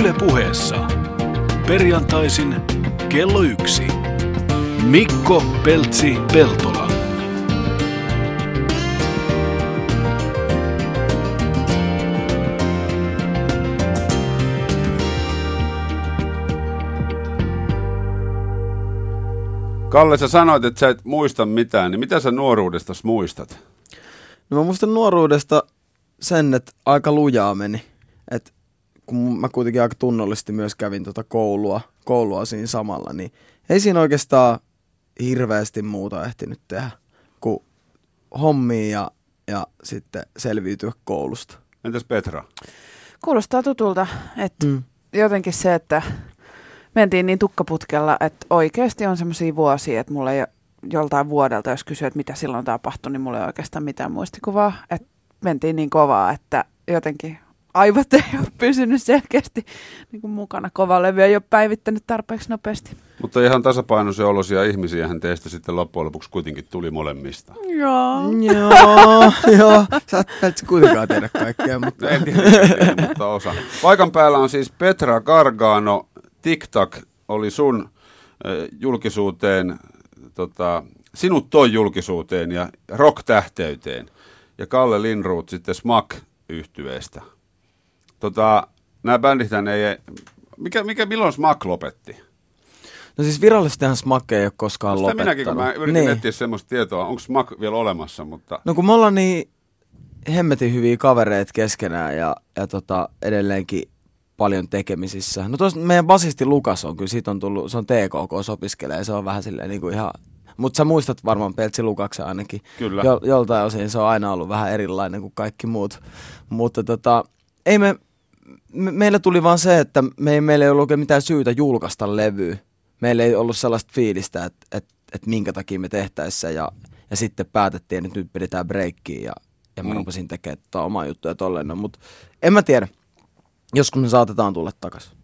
Yle puheessa. Perjantaisin kello yksi. Mikko Peltsi Peltola. Kalle, sä sanoit, että sä et muista mitään, niin mitä sä nuoruudesta muistat? No mä muistan nuoruudesta sen, että aika lujaa meni. Et kun mä kuitenkin aika tunnollisesti myös kävin tota koulua, koulua siinä samalla, niin ei siinä oikeastaan hirveästi muuta ehtinyt tehdä kuin hommia ja, ja sitten selviytyä koulusta. Entäs Petra? Kuulostaa tutulta, että Mm. jotenkin se, että mentiin niin tukkaputkella, että oikeasti on semmoisia vuosia, että mulla ei joltain vuodelta, jos kysyy, että mitä silloin tapahtui, niin mulla ei oikeastaan mitään muistikuvaa. Että mentiin niin kovaa, että jotenkin aivot ei ole pysynyt selkeästi niin kuin mukana. Kova levy ei ole päivittänyt tarpeeksi nopeasti. Mutta ihan tasapainoisia olosia ihmisiähän teistä sitten loppujen lopuksi kuitenkin tuli molemmista. Joo. Joo, joo. Sä et kuitenkaan tiedä kaikkea, mutta... En tiedä, mutta osa. Paikan päällä on siis Petra Gargano. TikTok oli sun äh, julkisuuteen, tota, sinut toi julkisuuteen ja rock-tähteyteen. Ja Kalle Linruut sitten smack yhtyeestä Tota, nämä bändithän ei... Mikä, mikä, milloin Smack lopetti? No siis virallisestihan Smack ei ole koskaan Sitä lopettanut. minäkin, kun mä yritin niin. etsiä semmoista tietoa, onko Smack vielä olemassa, mutta... No kun me ollaan niin hemmetin hyviä kavereita keskenään ja, ja tota, edelleenkin paljon tekemisissä. No tos meidän basisti Lukas on kyllä, siitä on tullut, se on TKK, se opiskelee, se on vähän silleen niin kuin ihan... Mutta sä muistat varmaan Peltsi Lukaksen ainakin. Kyllä. Jo, joltain osin se on aina ollut vähän erilainen kuin kaikki muut. Mutta tota, ei me, me, meillä tuli vaan se, että me ei, meillä ei ollut oikein mitään syytä julkaista levyä. Meillä ei ollut sellaista fiilistä, että, että, että minkä takia me tehtäisiin se ja, ja sitten päätettiin, että nyt pidetään breikkiä ja, ja mä Mm. rupesin tekemään tota omaa juttuja tolleen. No, mutta en mä tiedä. Joskus me saatetaan tulla takaisin. Ja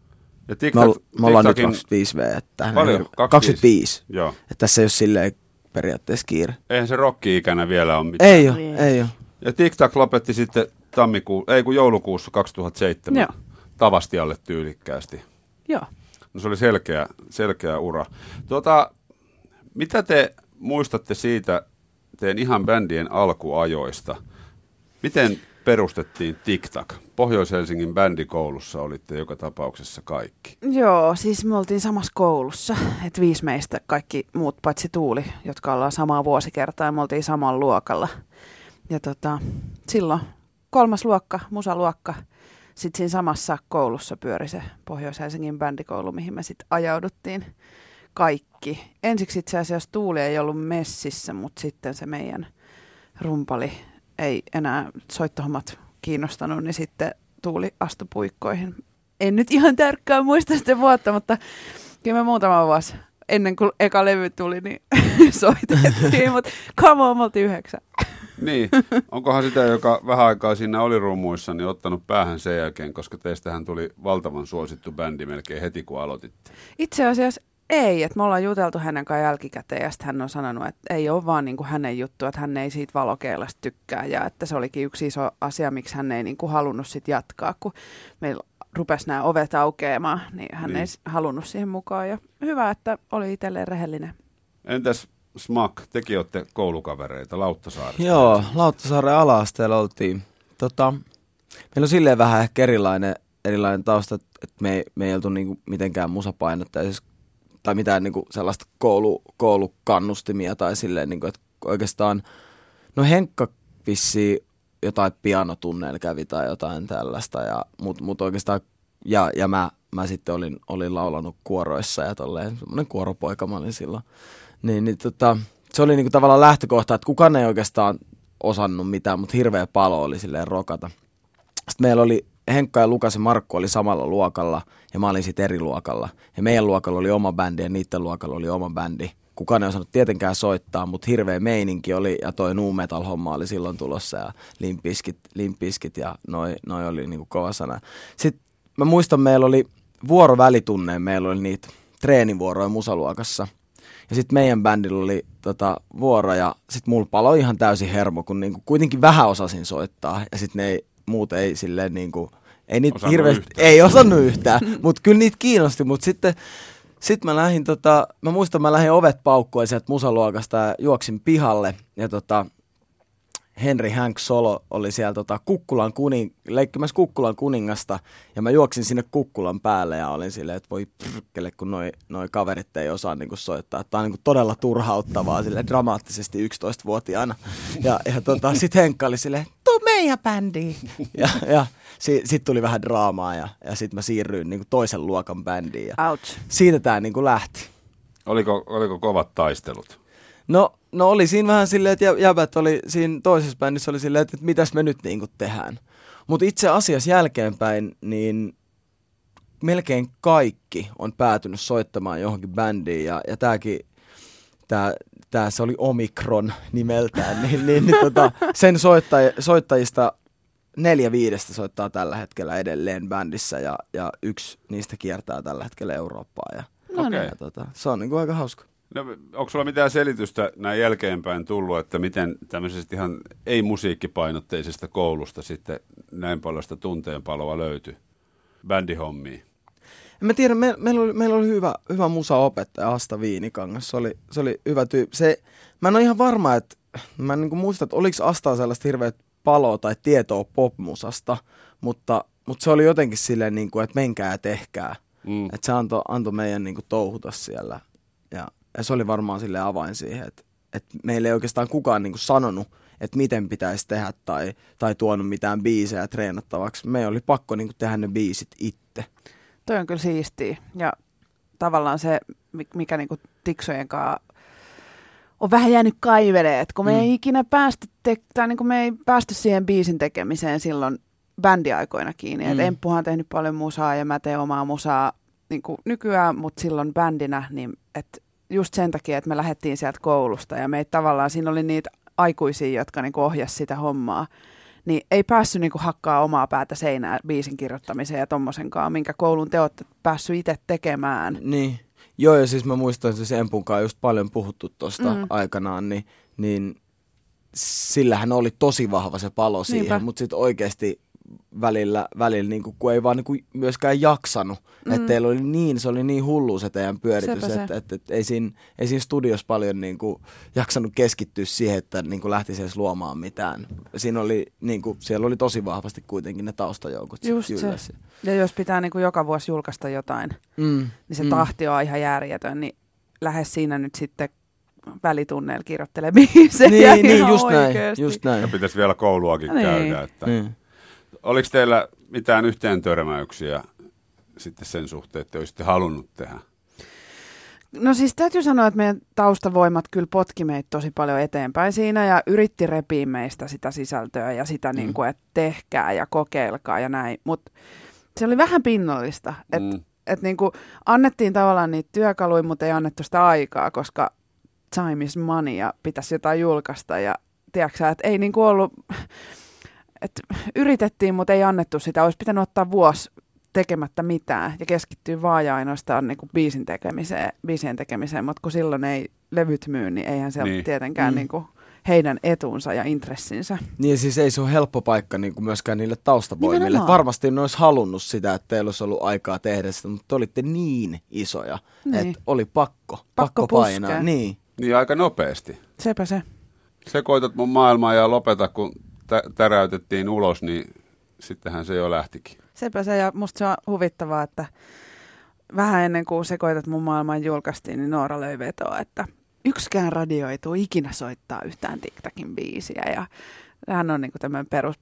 Me, TikTok, olla, me ollaan nyt TikTokin- 25V. Että Paljon? ei- 25? 25. Joo. Että tässä ei ole silleen periaatteessa kiire. Eihän se rokki-ikänä vielä ole mitään. Ei ole, ei ole. Ja TikTok lopetti sitten tammikuu, ei kun joulukuussa 2007 Joo. Tavastialle tyylikkäästi. Joo. No se oli selkeä, selkeä ura. Tuota, mitä te muistatte siitä teidän ihan bändien alkuajoista? Miten perustettiin TikTok? Pohjois-Helsingin bändikoulussa olitte joka tapauksessa kaikki. Joo, siis me oltiin samassa koulussa, että viisi meistä kaikki muut paitsi Tuuli, jotka ollaan samaa vuosikertaa ja me oltiin samalla luokalla. Ja tota, silloin kolmas luokka, musaluokka, sitten siinä samassa koulussa pyöri se Pohjois-Helsingin bändikoulu, mihin me sitten ajauduttiin kaikki. Ensiksi itse asiassa Tuuli ei ollut messissä, mutta sitten se meidän rumpali ei enää soittohommat kiinnostanut, niin sitten Tuuli astui puikkoihin. En nyt ihan tarkkaan muista sitä vuotta, mutta kyllä me muutama vuosi ennen kuin eka levy tuli, niin soitettiin, mutta come on, me yhdeksän. Niin, onkohan sitä, joka vähän aikaa siinä oli rummuissa, niin ottanut päähän sen jälkeen, koska teistähän tuli valtavan suosittu bändi melkein heti, kun aloititte. Itse asiassa ei, että me ollaan juteltu hänen kanssa jälkikäteen ja sitten hän on sanonut, että ei ole vaan niin kuin hänen juttu, että hän ei siitä valokeilasta tykkää ja että se olikin yksi iso asia, miksi hän ei niin kuin halunnut sit jatkaa, kun meillä rupesi nämä ovet aukeamaan, niin hän Niin. ei halunnut siihen mukaan ja hyvä, että oli itselleen rehellinen. Entäs Smack, tekin olette koulukavereita Lauttasaaresta. Joo, Lauttasaaren ala-asteella oltiin. Tota, meillä on silleen vähän ehkä erilainen, erilainen tausta, että me ei, me ei oltu niinku mitenkään musapainotteisesti tai mitään niinku sellaista koulu, koulukannustimia tai silleen, niinku, että oikeastaan, no Henkka vissiin jotain pianotunneilla kävi tai jotain tällaista, ja, mut, mut oikeastaan, ja, ja mä, mä sitten olin, olin laulanut kuoroissa ja tolleen, semmoinen kuoropoika mä olin silloin. Niin, niin tota, se oli niinku tavallaan lähtökohta, että kukaan ei oikeastaan osannut mitään, mutta hirveä palo oli silleen rokata. Sitten meillä oli Henkka ja Lukas ja Markku oli samalla luokalla ja mä olin sitten eri luokalla. Ja meidän luokalla oli oma bändi ja niiden luokalla oli oma bändi. Kukaan ei osannut tietenkään soittaa, mutta hirveä meininki oli ja toi nu metal homma oli silloin tulossa ja limpiskit, limpiskit ja noi, noi oli niinku kova sana. Sitten mä muistan, meillä oli vuorovälitunne, meillä oli niitä treenivuoroja musaluokassa. Ja sitten meidän bändillä oli tota, vuoro ja sitten mulla paloi ihan täysin hermo, kun niinku kuitenkin vähän osasin soittaa. Ja sitten ne ei, muut ei silleen niinku ei niitä Osannut hirveästi, yhtään. ei osannut yhtään, mutta kyllä niitä kiinnosti, mutta sitten sit mä lähdin tota, mä muistan mä lähdin ovet paukkuen sieltä musaluokasta ja juoksin pihalle ja tota, Henry Hank Solo oli siellä tota, Kukkulan kuning, leikkimässä Kukkulan kuningasta ja mä juoksin sinne Kukkulan päälle ja olin silleen, että voi prkkele, kun noi, noi kaverit ei osaa niinku soittaa. Tämä on niinku todella turhauttavaa sille dramaattisesti 11-vuotiaana. Ja, ja tota, sitten Henkka oli silleen, tuu meidän bändiin. Ja, ja si, sitten tuli vähän draamaa ja, ja sitten mä siirryin niinku toisen luokan bändiin. Ja Ouch. siitä tämä niinku lähti. Oliko, oliko kovat taistelut? No, no oli siinä vähän silleen, että jä- jäbät oli siinä toisessa bändissä oli silleen, että, että mitäs me nyt niinku tehdään. Mutta itse asiassa jälkeenpäin, niin melkein kaikki on päätynyt soittamaan johonkin bändiin ja, ja tämäkin, tää, tää, se oli Omikron nimeltään, niin, niin, niin tota, sen soittaj, soittajista neljä viidestä soittaa tällä hetkellä edelleen bändissä ja, ja yksi niistä kiertää tällä hetkellä Eurooppaa ja, No niin. Okei. ja tota, se on niinku aika hauska. No, onko sulla mitään selitystä näin jälkeenpäin tullut, että miten tämmöisestä ihan ei-musiikkipainotteisesta koulusta sitten näin paljon sitä tunteenpaloa löytyi bändihommiin? Mä tiedä, me, meillä oli, meillä oli hyvä, hyvä musaopettaja Asta Viinikangas. Se oli, se oli hyvä tyyppi. Se, mä en ole ihan varma, että mä en niin muista, että oliko Astaa sellaista hirveät paloa tai tietoa popmusasta, mutta, mutta se oli jotenkin silleen, niin kuin, että menkää ja tehkää. Mm. Että se antoi antoi meidän niin kuin, touhuta siellä. Ja, se oli varmaan sille avain siihen, että, että meille ei oikeastaan kukaan niin kuin, sanonut, että miten pitäisi tehdä tai, tai tuonut mitään biisejä treenattavaksi. Me oli pakko niin kuin, tehdä ne biisit itse. Toi on kyllä siistiä. Ja tavallaan se, mi- mikä niinku tiksojen kanssa on vähän jäänyt kaivelee, että kun me Mm. ei ikinä päästy, te- tai niinku me ei päästy siihen biisin tekemiseen silloin bändiaikoina kiinni. Mm. Et Emppuhan on tehnyt paljon musaa ja mä teen omaa musaa niinku nykyään, mutta silloin bändinä, niin et just sen takia, että me lähdettiin sieltä koulusta ja me tavallaan, siinä oli niitä aikuisia, jotka niinku ohjas sitä hommaa niin ei päässyt niinku hakkaa omaa päätä seinään biisin kirjoittamiseen ja tommosenkaan, minkä koulun te olette päässyt itse tekemään. Niin. Joo, ja siis mä muistan, että se Empunkaan just paljon puhuttu tuosta Mm. aikanaan, niin, niin sillähän oli tosi vahva se palo Niinpä. siihen, mutta sitten oikeasti välillä, välillä niinku, kun ei vaan niinku myöskään jaksanut. Mm. Että teillä oli niin, se oli niin hullu se teidän pyöritys, että et, et, ei, siinä, ei siinä studiossa paljon niinku, jaksanut keskittyä siihen, että niinku lähtisi edes luomaan mitään. Siinä oli, niinku, siellä oli tosi vahvasti kuitenkin ne taustajoukot. Just se. Ja jos pitää niinku joka vuosi julkaista jotain, Mm. niin se mm. tahti on ihan järjetön, niin lähes siinä nyt sitten välitunneilla kirjoittelee biisejä Niin, niin just näin, just näin. Ja pitäisi vielä kouluakin Niin. käydä. Että. Niin. Oliko teillä mitään yhteen törmäyksiä sitten sen suhteen, että olisitte halunnut tehdä? No siis täytyy sanoa, että meidän taustavoimat kyllä potki meitä tosi paljon eteenpäin siinä ja yritti repiä meistä sitä sisältöä ja sitä, mm. niin kuin, että tehkää ja kokeilkaa ja näin. Mutta se oli vähän pinnollista, että Mm. et niin kuin annettiin tavallaan niitä työkaluja, mutta ei annettu sitä aikaa, koska time is money ja pitäisi jotain julkaista ja tiedätkö että ei niin kuin ollut, että yritettiin, mutta ei annettu sitä. Olisi pitänyt ottaa vuosi tekemättä mitään ja keskittyä vaan ja ainoastaan niin kuin biisin tekemiseen, biisien tekemiseen, mutta kun silloin ei levyt myy, niin eihän se Niin. niin. tietenkään Mm. niin kuin heidän etunsa ja intressinsä. Niin siis ei se ole helppo paikka niin kuin myöskään niille taustavoimille. Nimenomaan. Varmasti ne olisi halunnut sitä, että teillä olisi ollut aikaa tehdä sitä, mutta te olitte niin isoja, Niin. että oli pakko, pakko, Pakko painaa. Niin. Niin aika nopeasti. Sepä se. Sekoitat mun maailmaa ja lopeta, kun tä- täräytettiin ulos, niin sittenhän se jo lähtikin. Sepä se, ja musta se on huvittavaa, että vähän ennen kuin sekoitat mun maailman julkaistiin, niin Noora löi vetoa, että yksikään radio ei tule ikinä soittaa yhtään TikTokin biisiä, ja hän on niinku tämmöinen perus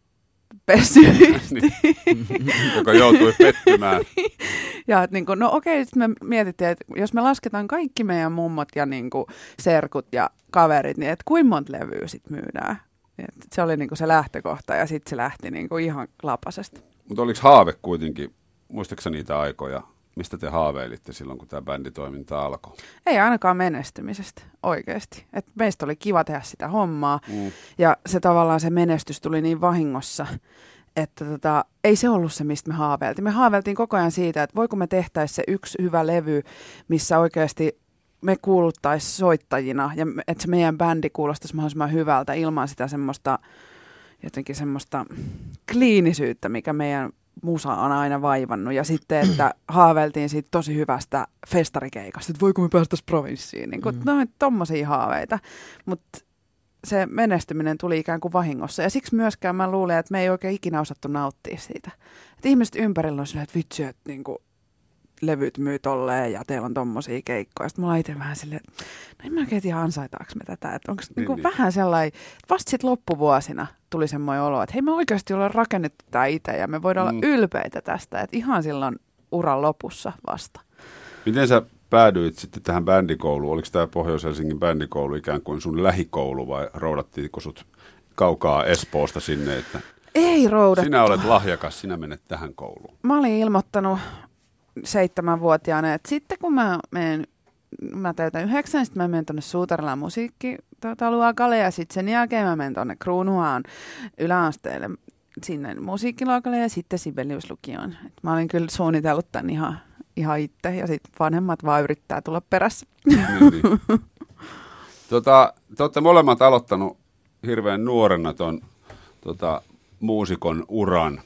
pessimisti. joka joutui pettymään. ja et niinku, no okei, sitten me mietittiin, että jos me lasketaan kaikki meidän mummot ja niinku serkut ja kaverit, niin että kuinka monta levyä sitten myydään. Et se oli niinku se lähtökohta, ja sitten se lähti niinku ihan lapasesta. Mutta oliko haave kuitenkin, muistatko niitä aikoja, mistä te haaveilitte silloin, kun tämä bänditoiminta alkoi? Ei ainakaan menestymisestä oikeasti. Et meistä oli kiva tehdä sitä hommaa Mm. ja se tavallaan se menestys tuli niin vahingossa, että tota, ei se ollut se, mistä me haaveiltiin. Me haaveiltiin koko ajan siitä, että voiko me tehtäisiin se yksi hyvä levy, missä oikeasti me kuuluttaisiin soittajina ja että se meidän bändi kuulostaisi mahdollisimman hyvältä ilman sitä semmoista jotenkin semmoista kliinisyyttä, mikä meidän musa on aina vaivannut. Ja sitten, että haaveiltiin siitä tosi hyvästä festarikeikasta, että voiko me päästä provinssiin. Niin kuin, mm. no, tommosia haaveita. Mutta se menestyminen tuli ikään kuin vahingossa. Ja siksi myöskään mä luulen, että me ei oikein ikinä osattu nauttia siitä. Että ihmiset ympärillä on silleen, että vitsi, että niin kuin, levyt myy tolleen ja teillä on tommosia keikkoja. Sitten mä itse vähän silleen, että no en mä oikein tiedä ansaitaanko me tätä. Että onko niin, niin. vähän sellainen, että vasta sitten loppuvuosina tuli semmoinen olo, että hei me oikeasti ollaan rakennettu tämä itse ja me voidaan mm. olla ylpeitä tästä. Että ihan silloin uran lopussa vasta. Miten sä päädyit sitten tähän bändikouluun? Oliko tämä Pohjois-Helsingin bändikoulu ikään kuin sun lähikoulu vai roudattiinko sut kaukaa Espoosta sinne, että ei roudattu. Sinä olet lahjakas, sinä menet tähän kouluun. Mä olin ilmoittanut seitsemänvuotiaana, että sitten kun mä menen mä täytän yhdeksän, sitten mä menen tuonne Suutarlaan musiikkitaluakalle ja sitten sen jälkeen mä menen tuonne Kruunuaan yläasteelle sinne musiikkiluokalle ja sitten Sibeliuslukioon. Et mä olin kyllä suunnitellut tämän ihan, ihan itse ja sitten vanhemmat vaan yrittää tulla perässä. Niin, niin. Tota, te olette molemmat aloittanut hirveän nuorena ton tota, muusikon uran.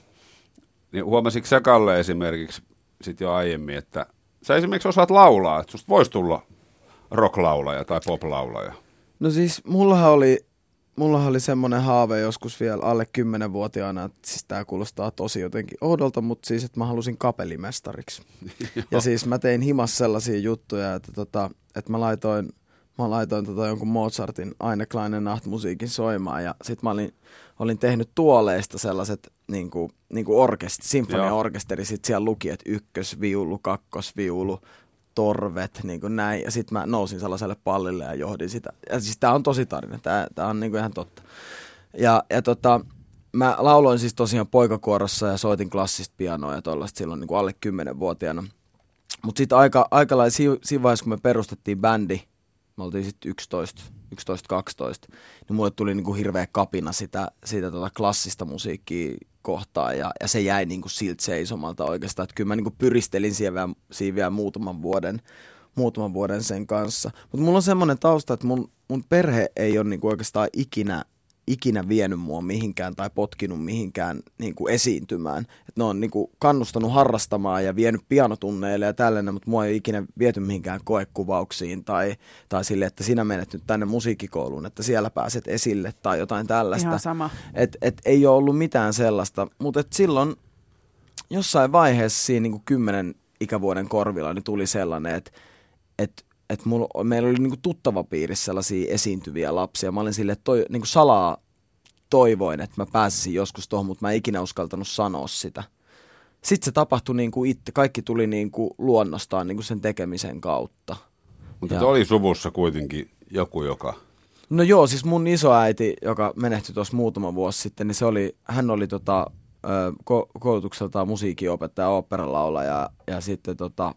Niin huomasitko sä Kalle esimerkiksi sit jo aiemmin, että sä esimerkiksi osaat laulaa, että susta voisi tulla rocklaulaja tai poplaulaja? No siis mullahan oli, mullahan oli semmoinen haave joskus vielä alle 10-vuotiaana, että siis tää kuulostaa tosi jotenkin oudolta, mutta siis että mä halusin kapellimestariksi. ja siis mä tein himas sellaisia juttuja, että, tota, että mä laitoin, mä laitoin tota jonkun Mozartin Eine kleine Nacht-musiikin soimaan ja sit mä olin, olin tehnyt tuoleista sellaiset niin kuin, niin kuin orkesteri, sinfoniaorkesteri, sitten siellä luki, että ykkösviulu, kakkosviulu, torvet, niin kuin näin. Ja sitten mä nousin sellaiselle pallille ja johdin sitä. Ja siis tää on tosi tarina, tää on niin kuin ihan totta. Ja, ja tota, mä lauloin siis tosiaan poikakuorossa ja soitin klassista pianoa ja tollaista silloin niin kuin alle 10-vuotiaana. Mutta sitten aika, aika lailla siinä vaiheessa, kun me perustettiin bändi, me oltiin sitten 11, 11-12, niin mulle tuli niin kuin hirveä kapina sitä, sitä tota klassista musiikkia kohtaan ja, ja se jäi niin kuin siltä seisomalta oikeastaan. Että kyllä mä niin kuin pyristelin siihen vielä, siihen vielä muutaman vuoden, muutaman vuoden sen kanssa. Mutta mulla on semmoinen tausta, että mun, mun perhe ei ole kuin oikeastaan ikinä ikinä vienyt mua mihinkään tai potkinut mihinkään niin kuin esiintymään. Et ne on niin kuin kannustanut harrastamaan ja vienyt pianotunneille ja tällainen, mutta mua ei ikinä viety mihinkään koekuvauksiin tai, tai sille, että sinä menet nyt tänne musiikkikouluun, että siellä pääset esille tai jotain tällaista. Ihan sama. Et, et ei ole ollut mitään sellaista, mutta et silloin jossain vaiheessa siinä niin kuin kymmenen ikävuoden korvilla niin tuli sellainen, että et että mulla, meillä oli niinku tuttava piirissä sellaisia esiintyviä lapsia. Mä olin silleen, että toi, niinku salaa toivoin, että mä pääsisin joskus tuohon, mutta mä en ikinä uskaltanut sanoa sitä. Sitten se tapahtui niin kuin itse, kaikki tuli niin kuin luonnostaan niin kuin sen tekemisen kautta. Mutta oli suvussa kuitenkin joku, joka... No joo, siis mun isoäiti, joka menehtyi tuossa muutama vuosi sitten, niin se oli, hän oli tota, ko- koulutukseltaan musiikinopettaja, oopperalaulaja ja, ja sitten tota,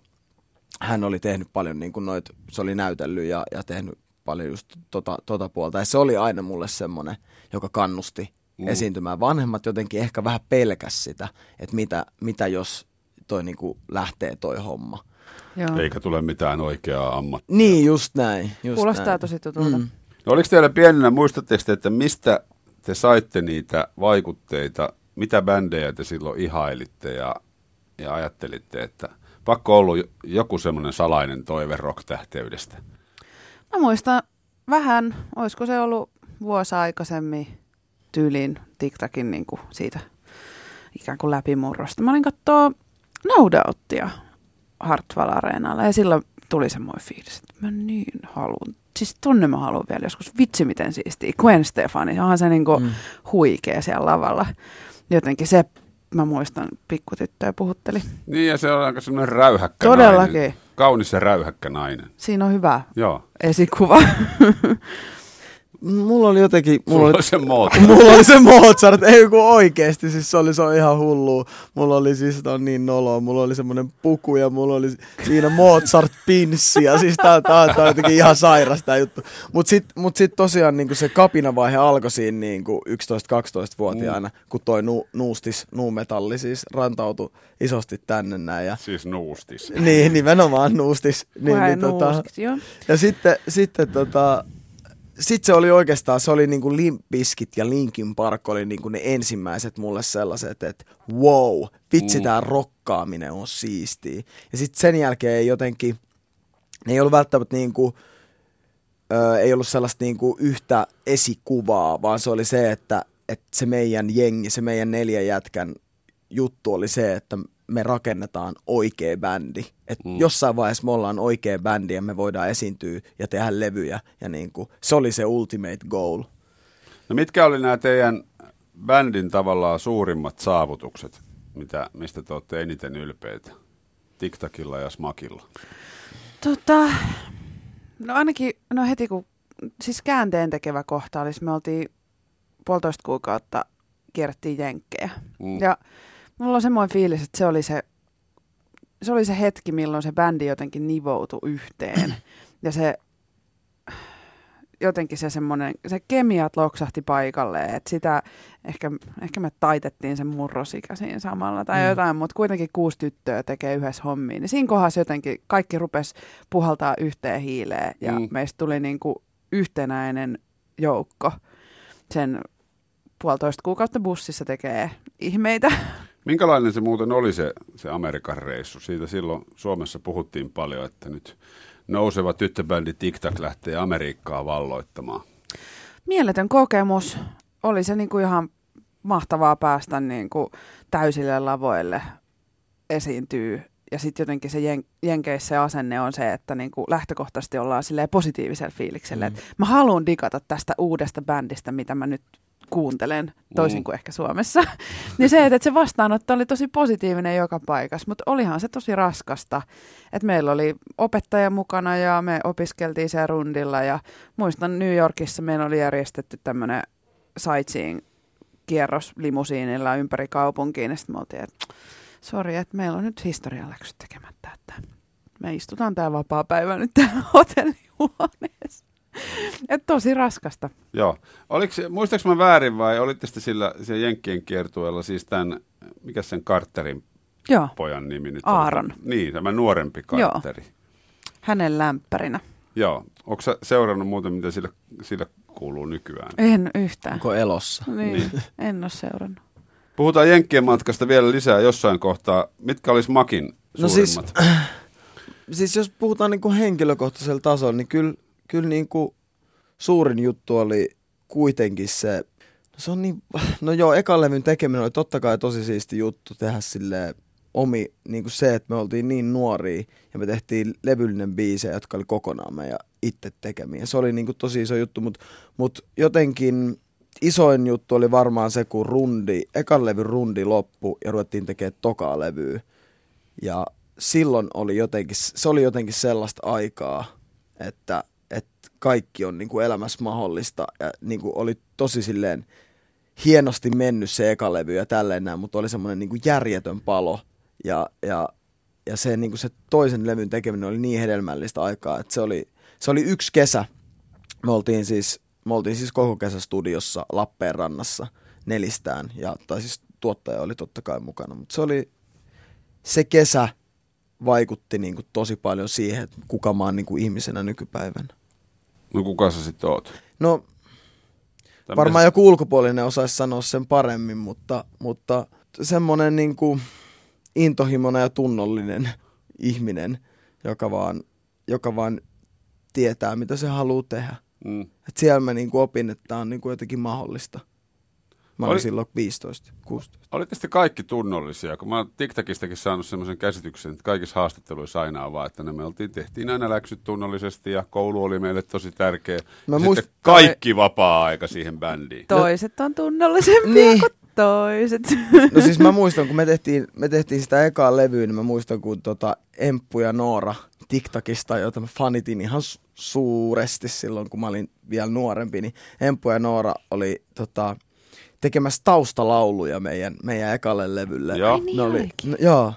hän oli tehnyt paljon niin kuin noit, se oli näytellyt ja, ja tehnyt paljon just tota, tota puolta. Ja se oli aina mulle semmoinen, joka kannusti mm. esiintymään. Vanhemmat jotenkin ehkä vähän pelkäs sitä, että mitä, mitä jos toi niin kuin lähtee toi homma. Joo. Eikä tule mitään oikeaa ammattia. Niin, just näin. Just Kuulostaa näin. tosi tutulta. Mm. No, oliko teillä pienenä, muistatteko te, että mistä te saitte niitä vaikutteita, mitä bändejä te silloin ihailitte ja, ja ajattelitte, että – pakko ollut joku semmoinen salainen toive rock-tähteydestä? Mä muistan vähän, olisiko se ollut vuosi aikaisemmin tyyliin TikTokin niin kuin siitä ikään kuin läpimurrosta. Mä olin katsoa Noudauttia Hartwall Areenalla ja silloin tuli semmoinen fiilis, että mä niin haluan. Siis tonne mä haluan vielä joskus. Vitsi miten siistiä. Gwen Stefani, onhan se niinku mm. huikea siellä lavalla. Jotenkin se mä muistan, pikkutyttöä puhutteli. Niin, ja se on aika semmoinen räyhäkkä Todellakin. Nainen. Kaunis ja räyhäkkä nainen. Siinä on hyvä Joo. esikuva. Mulla oli jotenkin... Mulla Mulla oli se Mozart. mulla oli se Mozart, ei kun oikeesti, siis se oli, se on ihan hullu. Mulla oli siis, on niin noloa, mulla oli semmonen puku ja mulla oli siinä Mozart pinssi ja siis tää, tää, tää on jotenkin ihan sairas tää juttu. Mut sit, mut sit tosiaan niinku se kapinavaihe alkoi siinä niinku 11-12-vuotiaana, mm. kun toi nu, nuustis, nuumetalli siis rantautui isosti tänne näin. Ja, siis nuustis. Niin, nimenomaan nuustis. Niin, niin, tota, nuuskis, joo. ja sitten, sitten tota, sit se oli oikeastaan, se oli niinku Limp Bizkit ja Linkin Park oli niinku ne ensimmäiset mulle sellaiset, että wow, vitsi Mm. tää rokkaaminen on siistiä. Ja sitten sen jälkeen jotenkin, ne ei ollut välttämättä niinku, ö, ei ollut sellaista niinku yhtä esikuvaa, vaan se oli se, että, että se meidän jengi, se meidän neljän jätkän juttu oli se, että me rakennetaan oikea bändi. Että Mm. jossain vaiheessa me ollaan oikea bändi ja me voidaan esiintyä ja tehdä levyjä. Ja niinku, se oli se ultimate goal. No mitkä oli nämä teidän bändin tavallaan suurimmat saavutukset, mitä, mistä te olette eniten ylpeitä? TikTokilla ja Smakilla. Tota, no ainakin, no heti kun, siis käänteen tekevä kohta olisi, me oltiin puolitoista kuukautta kierrettiin jenkkejä. Mm. Ja mulla on semmoinen fiilis, että se oli se, se oli se hetki, milloin se bändi jotenkin nivoutui yhteen. Ja se jotenkin se semmoinen, se kemiat loksahti paikalleen, että sitä, ehkä, ehkä me taitettiin sen murrosikä siinä samalla tai Mm. jotain, mutta kuitenkin kuusi tyttöä tekee yhdessä hommiin. Niin siinä kohdassa jotenkin kaikki rupesi puhaltaa yhteen hiileen ja Mm. meistä tuli niinku yhtenäinen joukko sen puolitoista kuukautta bussissa tekee ihmeitä. Minkälainen se muuten oli se, se Amerikan reissu? Siitä silloin Suomessa puhuttiin paljon, että nyt nouseva tyttöbändi TikTok lähtee Amerikkaa valloittamaan. Mieletön kokemus. Oli se niinku ihan mahtavaa päästä niinku täysille lavoille esiintyy. Ja sitten jotenkin se jen, Jenkeissä se asenne on se, että niinku lähtökohtaisesti ollaan silleen positiivisella fiiliksellä. Mm. Mm. Mä haluan digata tästä uudesta bändistä, mitä mä nyt kuuntelen, toisin Mm. kuin ehkä Suomessa. niin se, että se vastaanotto oli tosi positiivinen joka paikassa, mutta olihan se tosi raskasta. Et meillä oli opettaja mukana ja me opiskeltiin siellä rundilla ja muistan New Yorkissa meillä oli järjestetty tämmöinen sightseeing kierros limusiinilla ympäri kaupunkiin. Ja sitten me oltiin, että sori, että meillä on nyt historialäksyt tekemättä, että me istutaan tämä vapaa päivä nyt täällä hotellihuoneessa. Et tosi raskasta. Joo. Oliko, muistaaks mä väärin vai olitte sitten sillä, sillä Jenkkien kiertueella siis tämän, mikä sen Carterin Joo, pojan nimi nyt Aaron. oli? Niin, tämä nuorempi Carteri. Joo. hänen lämpärinä. Joo. Onko sä seurannut muuten, mitä sillä, sillä kuuluu nykyään? En yhtään. Onko elossa? Niin, Niin. en ole seurannut. Puhutaan Jenkkien matkasta vielä lisää jossain kohtaa. Mitkä olisi Makin No siis- suurimmat? Siis jos puhutaan niinku henkilökohtaisella tasolla, niin kyllä, kyllä niinku suurin juttu oli kuitenkin se, no se on niin, no joo, ekan levyn tekeminen oli totta kai tosi siisti juttu tehdä sille omi, niin kuin se, että me oltiin niin nuoria ja me tehtiin levyllinen biisejä, jotka oli kokonaan meidän itse tekemiä. Se oli niin kuin tosi iso juttu, mutta mut jotenkin isoin juttu oli varmaan se, kun rundi, ekan levyn rundi loppu ja ruvettiin tekemään tokaa levyä. Ja silloin oli jotenkin, se oli jotenkin sellaista aikaa, että kaikki on niin kuin elämässä mahdollista ja niin kuin oli tosi silleen hienosti mennyt se eka levy ja tälleen näin, mutta oli semmoinen niin kuin järjetön palo ja, ja, ja se, niin kuin se toisen levyn tekeminen oli niin hedelmällistä aikaa, että se oli, se oli yksi kesä. Me oltiin siis, me oltiin siis koko kesä studiossa Lappeenrannassa nelistään, ja, tai siis tuottaja oli totta kai mukana, mutta se oli, se kesä vaikutti niin kuin tosi paljon siihen, että kuka mä oon niin kuin ihmisenä nykypäivänä. No kuka sä sitten oot? No Tai varmaan joku ulkopuolinen osaisi sanoa sen paremmin, mutta, mutta semmoinen niin kuin intohimoinen ja tunnollinen ihminen, joka vaan, joka vaan tietää, mitä se haluaa tehdä. Mm. Et siellä mä niin kuin opin, että tämä on niin kuin jotenkin mahdollista. Mä olin Oli- silloin 15, 16. Olitte sitten kaikki tunnollisia, kun mä oon TikTokistakin saanut semmoisen käsityksen, että kaikissa haastatteluissa aina on vaan, että ne me oltiin, tehtiin aina läksyt tunnollisesti ja koulu oli meille tosi tärkeä. Mä muist- sitten kaikki vapaa-aika siihen bändiin. Toiset on tunnollisempia Niin. kuin toiset. No siis mä muistan, kun me tehtiin, me tehtiin sitä ekaa levyä, niin mä muistan, kun tota Emppu ja Noora TikTokista, jota mä fanitin ihan su- suuresti silloin, kun mä olin vielä nuorempi, niin Emppu ja Noora oli tota, tekemässä taustalauluja meidän, meidän ekalle levylle. Joo. Niin Ne oli, no, joo,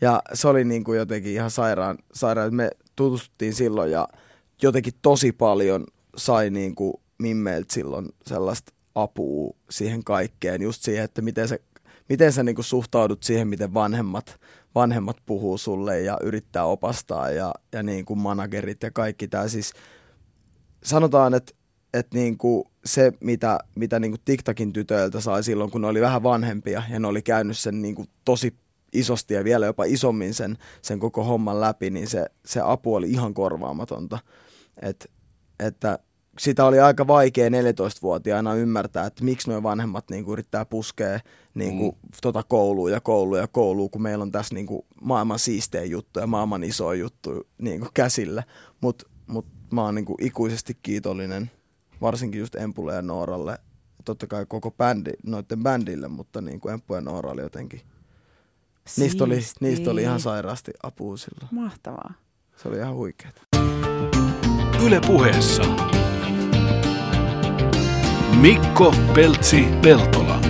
ja se oli niin kuin jotenkin ihan sairaan, sairaan. Me tutustuttiin silloin ja jotenkin tosi paljon sai niin kuin mimmeiltä silloin sellaista apua siihen kaikkeen, just siihen, että miten sä, miten sä niin kuin suhtaudut siihen, miten vanhemmat, vanhemmat puhuu sulle ja yrittää opastaa ja, ja niin kuin managerit ja kaikki tämä siis sanotaan, että, et niinku se, mitä, mitä niinku TikTokin tytöiltä sai silloin, kun ne oli vähän vanhempia ja ne oli käynyt sen niinku tosi isosti ja vielä jopa isommin sen, sen koko homman läpi, niin se, se apu oli ihan korvaamatonta. Et, että sitä oli aika vaikea 14-vuotiaana ymmärtää, että miksi nuo vanhemmat niinku yrittää puskea niinku, mm. tota kouluun ja kouluun ja kouluun, kun meillä on tässä niinku maailman siistein juttu ja maailman iso juttu niinku käsillä. Mutta mut mä oon niinku ikuisesti kiitollinen, varsinkin just Empulle ja Nooralle, totta kai koko bändi, noiden bändille, mutta niinku Empu ja Noora oli jotenkin, niistä oli, niistä oli ihan sairaasti apua silloin. Mahtavaa. Se oli ihan huikeeta. Yle puheessa. Mikko Peltsi Peltola.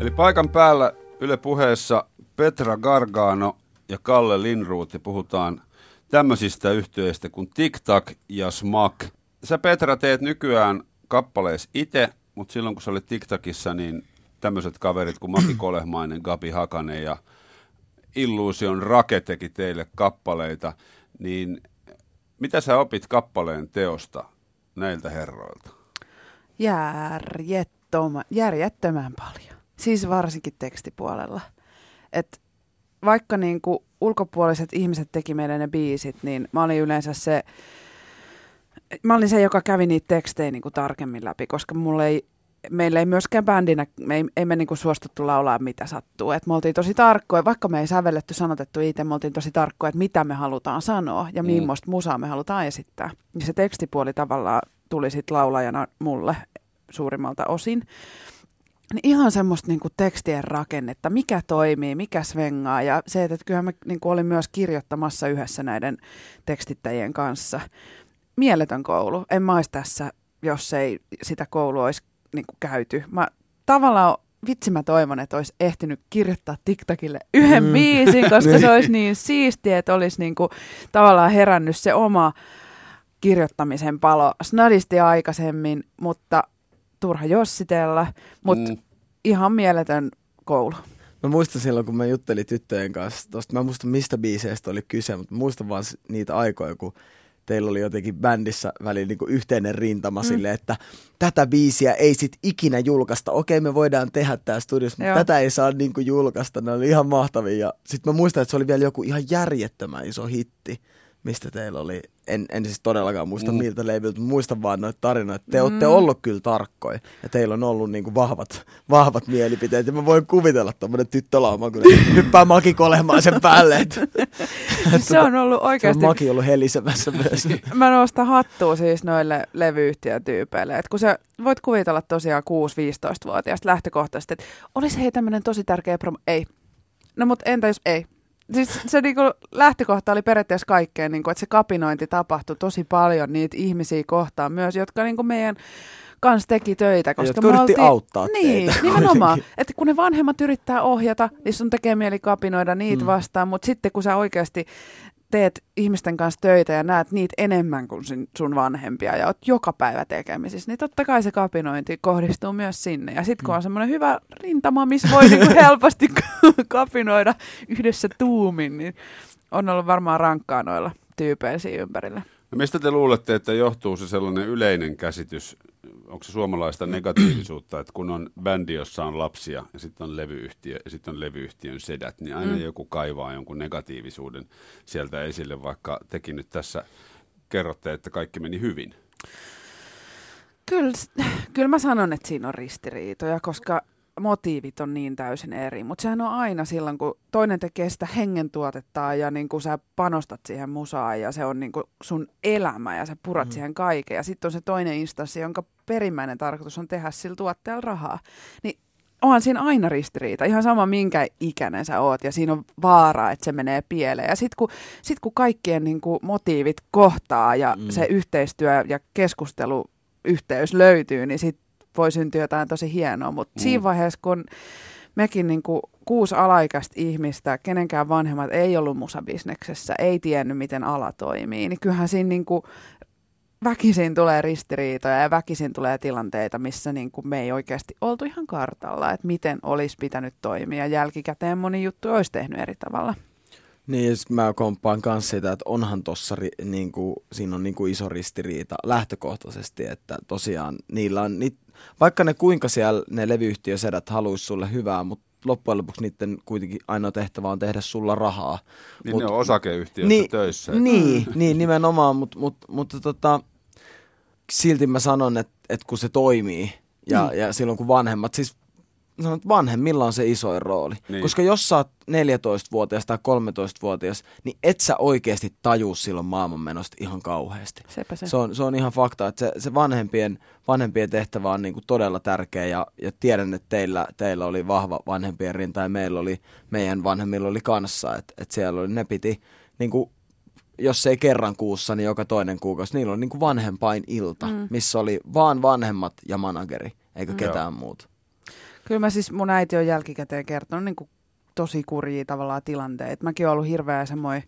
Eli paikan päällä Yle puheessa Petra Gargano ja Kalle Linruut ja puhutaan tämmöisistä yhtyeistä kuin TikTok ja Smack. Sä Petra teet nykyään kappalees itse, mutta silloin kun sä olit TikTokissa, niin tämmöiset kaverit kuin Maki Kolehmainen, Gabi Hakanen ja Illuusion Rake teki teille kappaleita, niin mitä sä opit kappaleen teosta näiltä herroilta? Järjettömän, järjettömän paljon. Siis varsinkin tekstipuolella. Et vaikka niin kuin ulkopuoliset ihmiset teki meille ne biisit, niin mä olin yleensä se, mä olin se, joka kävi niitä tekstejä niin kuin tarkemmin läpi, koska mulle ei, meillä ei myöskään bändinä, me ei, ei me niin kuin suostuttu laulaa mitä sattuu. Et me oltiin tosi tarkkoja, vaikka me ei sävelletty sanotettu itse, me oltiin tosi tarkkoja, että mitä me halutaan sanoa ja mm. millaista musaa me halutaan esittää. Ja se tekstipuoli tavallaan tuli sitten laulajana mulle suurimmalta osin. Niin ihan semmoista niinku tekstien rakennetta, mikä toimii, mikä svengaa ja se, että kyllä mä niinku olin myös kirjoittamassa yhdessä näiden tekstittäjien kanssa. Mieletön koulu. En mä olisi tässä, jos ei sitä koulua olisi niinku käyty. Mä tavallaan vitsi mä toivon, että olisi ehtinyt kirjoittaa TikTokille yhden mm. biisin, koska se olisi niin siistiä, että olisi niinku tavallaan herännyt se oma kirjoittamisen palo snadisti aikaisemmin, mutta turha jossitella, mutta mm. ihan mieletön koulu. Mä muistan silloin, kun mä juttelin tyttöjen kanssa tosta, mä muistan mistä biiseistä oli kyse, mutta muistan vaan niitä aikoja, kun teillä oli jotenkin bändissä välillä niin yhteinen rintama mm. sille, että tätä biisiä ei sit ikinä julkaista. Okei, me voidaan tehdä tää studiossa, mutta tätä ei saa niin julkaista. Ne oli ihan mahtavia. Ja sitten mä muistan, että se oli vielä joku ihan järjettömän iso hitti mistä teillä oli, en, en siis todellakaan muista mm. miltä levyiltä, muistan vaan noita tarinoita. Te mm. olette ollut kyllä tarkkoja ja teillä on ollut niinku vahvat, vahvat mielipiteet ja mä voin kuvitella tuommoinen tyttölauma, kun hyppää Maki kolemaan sen päälle. Et, se on ollut oikeasti... Se on Maki ollut helisemässä myös. mä nostan hattua siis noille levyyhtiötyypeille, että kun sä voit kuvitella tosiaan 6-15-vuotiaasta lähtökohtaisesti, että olisi hei tämmöinen tosi tärkeä promo, ei. No mutta entä jos ei? Siis se niinku lähtökohta oli periaatteessa kaikkeen, niinku, että se kapinointi tapahtui tosi paljon niitä ihmisiä kohtaan myös, jotka niinku meidän kanssa teki töitä. Koska jotka oltiin, auttaa Niin, teitä nimenomaan. Että kun ne vanhemmat yrittää ohjata, niin sun tekee mieli kapinoida niitä mm. vastaan, mutta sitten kun sä oikeasti teet ihmisten kanssa töitä ja näet niitä enemmän kuin sun vanhempia ja oot joka päivä tekemisissä, niin totta kai se kapinointi kohdistuu myös sinne. Ja sitten kun on semmoinen hyvä rintama, missä voi niinku helposti kapinoida yhdessä tuumin, niin on ollut varmaan rankkaa noilla tyypeillä siinä ympärillä. No mistä te luulette, että johtuu se sellainen yleinen käsitys onko se suomalaista negatiivisuutta, että kun on bändi, jossa on lapsia ja sitten on levyyhtiö ja sitten on levyyhtiön sedät, niin aina mm. joku kaivaa jonkun negatiivisuuden sieltä esille, vaikka tekin nyt tässä kerrotte, että kaikki meni hyvin. Kyllä, kyllä mä sanon, että siinä on ristiriitoja, koska motiivit on niin täysin eri, mutta sehän on aina silloin, kun toinen tekee sitä hengentuotetta ja niin kuin sä panostat siihen musaan ja se on niin kuin sun elämä ja sä purat mm. siihen kaiken ja sitten on se toinen instanssi, jonka perimmäinen tarkoitus on tehdä sillä tuotteella rahaa. Niin onhan siinä aina ristiriita, ihan sama minkä ikäinen sä oot ja siinä on vaara, että se menee pieleen. Ja sitten kun, sit kun kaikkien niin kuin motiivit kohtaa ja mm. se yhteistyö ja keskustelu yhteys löytyy, niin sitten voi syntyä jotain tosi hienoa, mutta mm. siinä vaiheessa, kun mekin niin kuin kuusi alaikäistä ihmistä, kenenkään vanhemmat ei ollut musabisneksessä, ei tiennyt, miten ala toimii, niin kyllähän siinä niin kuin väkisin tulee ristiriitoja ja väkisin tulee tilanteita, missä niin kuin me ei oikeasti oltu ihan kartalla, että miten olisi pitänyt toimia. Jälkikäteen moni juttu olisi tehnyt eri tavalla. Niin, ja sit mä komppaan kanssa sitä, että onhan tossa, ri- niinku, siinä on niinku iso ristiriita lähtökohtaisesti, että tosiaan niillä on, ni, vaikka ne kuinka siellä ne levyyhtiösedät haluaisi sulle hyvää, mutta loppujen lopuksi niiden kuitenkin ainoa tehtävä on tehdä sulla rahaa. Niin Mut- ne on osakeyhtiössä Niin, töissä. Niin, niin nimenomaan, mutta mut, mutta tota, silti mä sanon, että, että kun se toimii ja, Niin. ja silloin kun vanhemmat, siis sanon, että vanhemmilla on se isoin rooli. Niin. Koska jos sä oot 14-vuotias tai 13-vuotias, niin et sä oikeasti tajuu silloin maailmanmenosta ihan kauheasti. Sepä se. Se on, se on ihan fakta, että se, se vanhempien, vanhempien tehtävä on niinku todella tärkeä ja, ja tiedän, että teillä, teillä oli vahva vanhempien rinta ja meillä oli, meidän vanhemmilla oli kanssa, että et siellä oli, ne piti niinku, jos ei kerran kuussa, niin joka toinen kuukausi. Niillä oli niinku vanhempain ilta, mm. missä oli vaan vanhemmat ja manageri, eikä mm. ketään muuta. Kyllä mä siis, mun äiti on jälkikäteen kertonut niin kuin tosi kurjia tavallaan tilanteita. Mäkin oon ollut hirveä semmoinen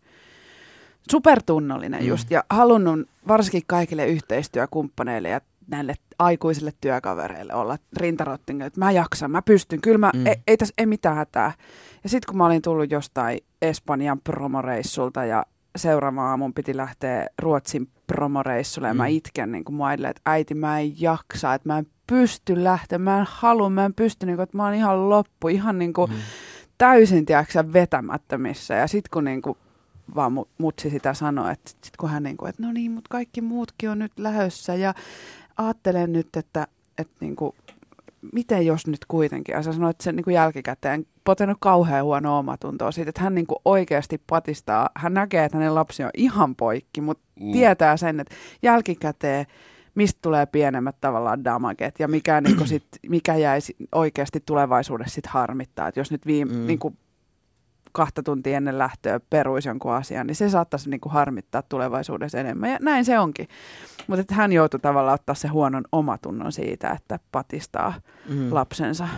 supertunnollinen Mm. just ja halunnut varsinkin kaikille yhteistyökumppaneille ja näille aikuisille työkavereille olla rintarottingilla, että mä jaksan, mä pystyn, kyllä mä, Mm. mm. ei, ei tässä ei mitään hätää. Ja sitten kun mä olin tullut jostain Espanjan promoreissulta ja seuraava mun piti lähteä Ruotsin promoreissulle ja mä Mm. itken niin kuin äidille, että äiti mä en jaksa, että mä en pysty lähtemään, mä en halua, mä en pysty, niin kuin, että mä oon ihan loppu, ihan niin kuin Mm. täysin tiedätkö, vetämättömissä. Ja sitten kun niin kuin, vaan mu- mutsi sitä sanoi, että sit kun hän niin kuin, että no niin, mutta kaikki muutkin on nyt lähössä ja ajattelen nyt, että, että niin kuin, miten jos nyt kuitenkin. Ja sä sanoit, että se niin kuin jälkikäteen potenut kauhean huono omatuntoa siitä, että hän niin kuin oikeasti patistaa. Hän näkee, että hänen lapsi on ihan poikki, mutta mm. tietää sen, että jälkikäteen mistä tulee pienemmät tavallaan damaget ja mikä, niin sit, mikä jäisi oikeasti tulevaisuudessa sit harmittaa. Että jos nyt viime, Mm. niin kuin kahta tuntia ennen lähtöä peruisi jonkun asian, niin se saattaisi niin kuin harmittaa tulevaisuudessa enemmän. Ja näin se onkin. Mutta hän joutui tavallaan ottaa se huonon omatunnon siitä, että patistaa mm. lapsensa.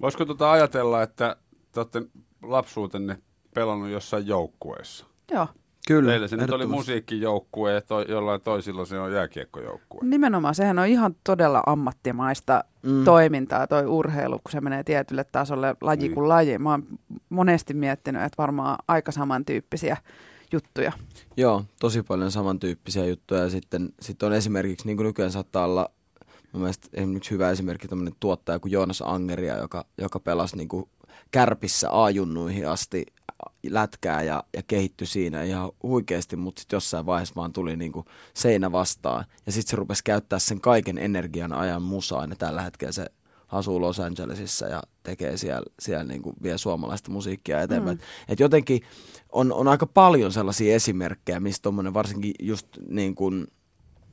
Voisiko tuota ajatella, että te olette lapsuutenne pelannut jossain joukkueessa? Joo, Kyllä, Teillä se nyt oli musiikkijoukkue ja to, jollain toisilla se on jääkiekkojoukkue. nimenomaan. Sehän on ihan todella ammattimaista Mm. mm. toimintaa, toi urheilu, kun se menee tietylle tasolle laji Niin. kuin laji. Mä oon monesti miettinyt, että varmaan aika samantyyppisiä juttuja. Joo, tosi paljon samantyyppisiä juttuja. Ja sitten, sitten on esimerkiksi, niin kuin nykyään saattaa olla, mun mielestä esimerkiksi hyvä esimerkki tämmöinen tuottaja kuin Joonas Angeria, joka, joka pelasi niin kuin kärpissä A-junnuihin asti lätkää ja, ja kehittyi siinä ihan huikeasti, mutta sitten jossain vaiheessa vaan tuli niin kuin seinä vastaan. Ja sitten se rupesi käyttää sen kaiken energian ajan musaan. Ja tällä hetkellä se asuu Los Angelesissa ja tekee siellä, siellä niin kuin vie suomalaista musiikkia eteenpäin. Mm. Et jotenkin on, on aika paljon sellaisia esimerkkejä, mistä tuommoinen varsinkin just niin kuin,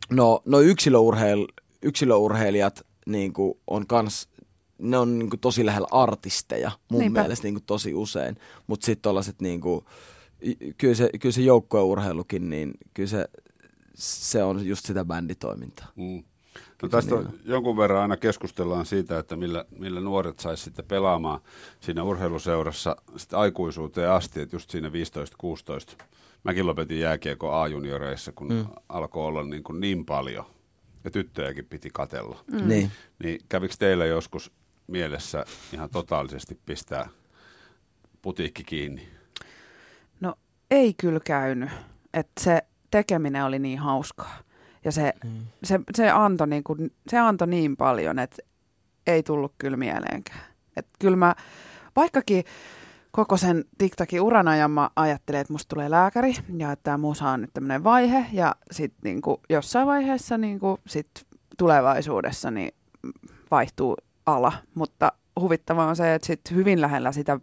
no, no yksilöurheil, yksilöurheilijat niin kuin on kans, ne on niin kuin tosi lähellä artisteja mun Niinpä. mielestä niin kuin tosi usein, mutta sitten tollaset niin kuin, kyllä se, kyllä se joukkueurheilukin, niin kyllä se, se on just sitä bänditoimintaa. Mm. No tästä niin on jonkun verran aina keskustellaan siitä, että millä, millä nuoret saisi sitten pelaamaan siinä urheiluseurassa sitten aikuisuuteen asti, että just siinä 15-16. Mäkin lopetin jääkiekko A-junioreissa, kun Mm. mm. alkoi olla niin, kuin niin paljon ja tyttöjäkin piti katella. Mm. Niin. Niin kävikö teillä joskus mielessä ihan totaalisesti pistää putiikki kiinni? No ei kyllä käynyt. Että se tekeminen oli niin hauskaa. Ja se, Mm. se, se, antoi niin kuin, se antoi niin paljon, että ei tullut kyllä mieleenkään. Et kyllä mä, vaikkakin koko sen TikTokin uran ajan mä ajattelin, että musta tulee lääkäri ja että tämä musa on nyt tämmöinen vaihe ja sitten niinku jossain vaiheessa niinku sit tulevaisuudessa niin vaihtuu ala, mutta huvittavaa on se, että sit hyvin lähellä sitä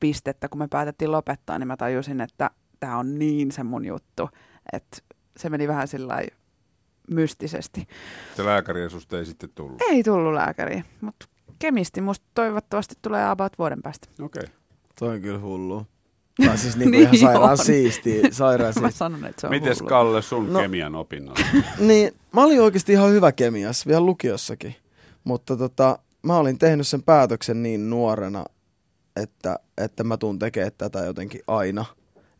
pistettä, kun me päätettiin lopettaa, niin mä tajusin, että tämä on niin se mun juttu, että se meni vähän sillä mystisesti. Se lääkäri susta ei sitten tullut. Ei tullut lääkäriin, mutta kemisti musta toivottavasti tulee about vuoden päästä. Okei. Okay. Toi on kyllä hullu. Tai siis niinku Niin ihan sairaan on. siistiä. Sairaan Mä siistiä. sanon, että se on Mites hullu. Kalle sun No. kemian opinnot? Niin, mä olin oikeasti ihan hyvä kemiassa, vielä lukiossakin. Mutta tota, mä olin tehnyt sen päätöksen niin nuorena, että, että mä tuun tekemään tätä jotenkin aina.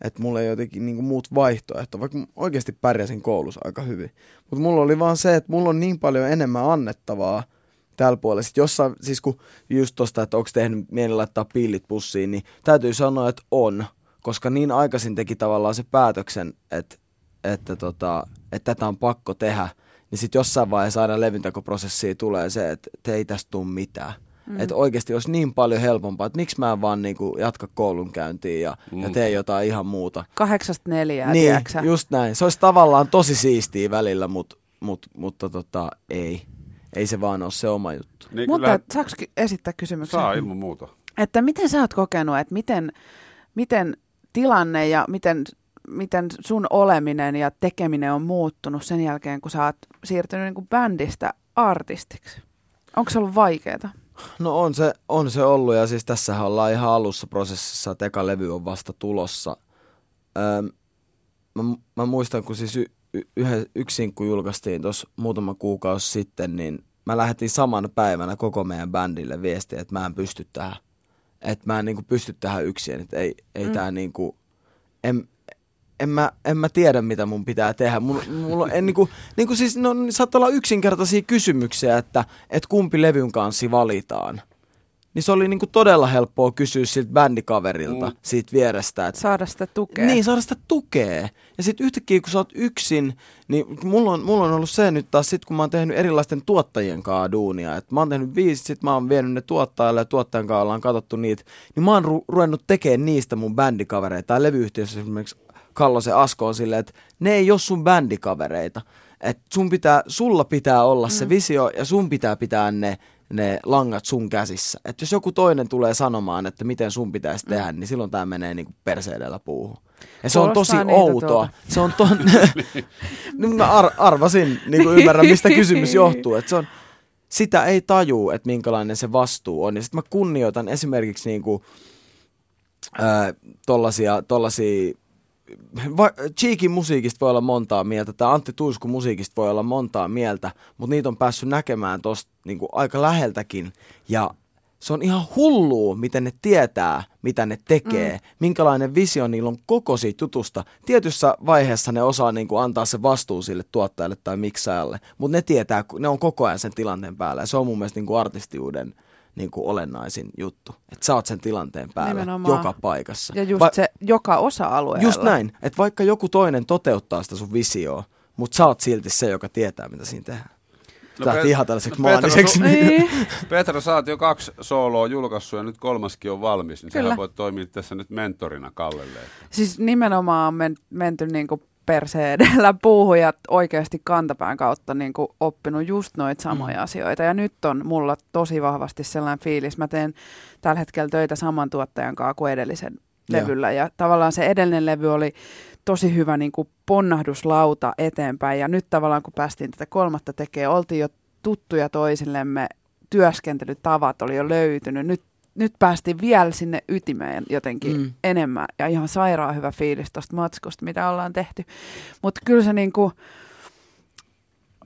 Että mulla ei jotenkin niinku muut vaihtoehto, vaikka oikeasti pärjäsin koulussa aika hyvin. Mutta mulla oli vaan se, että mulla on niin paljon enemmän annettavaa tällä puolella. Sitten jossain, siis kun just tosta, että onko tehnyt mieli laittaa pillit pussiin, niin täytyy sanoa, että on. koska niin aikaisin teki tavallaan se päätöksen, että, että, tota, että tätä on pakko tehdä, niin sitten jossain vaiheessa aina levyntekoprosessiin tulee se, että, että ei tästä tule mitään. Mm. Että oikeasti olisi niin paljon helpompaa, että miksi mä en vaan niinku jatka koulunkäyntiin ja, mm. ja tee jotain ihan muuta. Kahdeksasta neljää, Niin, tiedätkö just näin. Se olisi tavallaan tosi siistiä välillä, mut, mut, mutta tota, ei. Ei se vaan ole se oma juttu. Niin Mutta kyllä saako esittää kysymyksen? saa ilman muuta. Että miten sä oot kokenut, että miten, miten tilanne ja miten, miten sun oleminen ja tekeminen on muuttunut sen jälkeen, kun sä oot siirtynyt niin kuin bändistä artistiksi? Onko se ollut vaikeaa? No on se, on se ollut ja siis tässä ollaan ihan alussa prosessissa, että eka levy on vasta tulossa. Öö, mä, mä muistan, kun siis y, y, yhden, yksin kun julkaistiin tuossa muutama kuukausi sitten, niin mä lähetin saman päivänä koko meidän bändille viestiä, että mä en pysty tähän. Että mä en niinku pysty tähän yksin, että ei, ei mm. tää niinku, en, en mä, en mä tiedä, mitä mun pitää tehdä. Mulla, mulla en niinku, niinku siis, no, saattaa olla yksinkertaisia kysymyksiä, että, että kumpi levyn kanssa valitaan. Niin se oli niinku todella helppoa kysyä siltä bändikaverilta Mm. siitä vierestä, että Saada sitä tukea? niin, saada sitä tukea. Ja sitten yhtäkkiä, kun sä oot yksin, niin mulla on, mulla on ollut se nyt taas sit, kun mä oon tehnyt erilaisten tuottajien kanssa duunia. Et mä oon tehnyt biisit, sit mä oon vienyt ne tuottajalle ja tuottajan kanssa ollaan katsottu niitä. Niin mä oon ru- ruvennut tekemään niistä mun bändikavereita. Tai levyyhtiössä esimerkiksi Kallosen Asko on silleen, että ne ei ole sun bändikavereita. Et sun pitää, sulla pitää olla mm. se visio ja sun pitää pitää ne, ne langat sun käsissä. Et jos joku toinen tulee sanomaan, että miten sun pitäisi Mm. tehdä, niin silloin tämä menee niinku perseedellä puuhun. Ja se on tosi outoa. tuolta. Se on ton... niin mä ar- arvasin, niin kuin ymmärrän, mistä kysymys johtuu. Että se on, sitä ei tajuu, että minkälainen se vastuu on. Ja sitten mä kunnioitan esimerkiksi niinku, ää, tollasia, tollasia va- Cheekin musiikista voi olla montaa mieltä, tai Antti Tuiskun musiikista voi olla montaa mieltä, mutta niitä on päässyt näkemään tosta niinku aika läheltäkin. Ja se on ihan hullua, miten ne tietää, mitä ne tekee, mm. minkälainen visio niillä on koko siitä jutusta. Tietyssä vaiheessa ne osaa niinku antaa se vastuu sille tuottajalle tai miksaajalle, mutta ne tietää, ne on koko ajan sen tilanteen päällä. Ja se on mun mielestä niinku artistiuden niinku olennaisin juttu, että sä oot sen tilanteen päällä Nimenomaan. joka paikassa. Ja just Va- se joka osa-alueella. Just näin, että vaikka joku toinen toteuttaa sitä sun visioa, mutta sä oot silti se, joka tietää, mitä siinä tehdään. No No, Lähti Pet- ihan tällaiseksi no no, Petra, maaniseksi. su- Niin. Petra, sä oot jo kaksi sooloa julkaissut ja nyt kolmaskin on valmis, niin Kyllä. sähän voit toimia tässä nyt mentorina Kallelle. Siis nimenomaan on men, menty niinku perse edellä puuhun ja oikeasti kantapään kautta niinku oppinut just noita samoja mm. asioita. Ja nyt on mulla tosi vahvasti sellainen fiilis. Mä teen tällä hetkellä töitä saman tuottajan kanssa kuin edellisen Joo. levyllä. Ja tavallaan se edellinen levy oli tosi hyvä niin kuin ponnahduslauta eteenpäin. Ja nyt tavallaan kun päästiin tätä kolmatta tekemään, oltiin jo tuttuja toisillemme, työskentelytavat oli jo löytynyt. Nyt, nyt päästiin vielä sinne ytimeen jotenkin mm. Mm. enemmän. Ja ihan sairaan hyvä fiilis tuosta matskusta, mitä ollaan tehty. Mutta kyllä se niin kuin,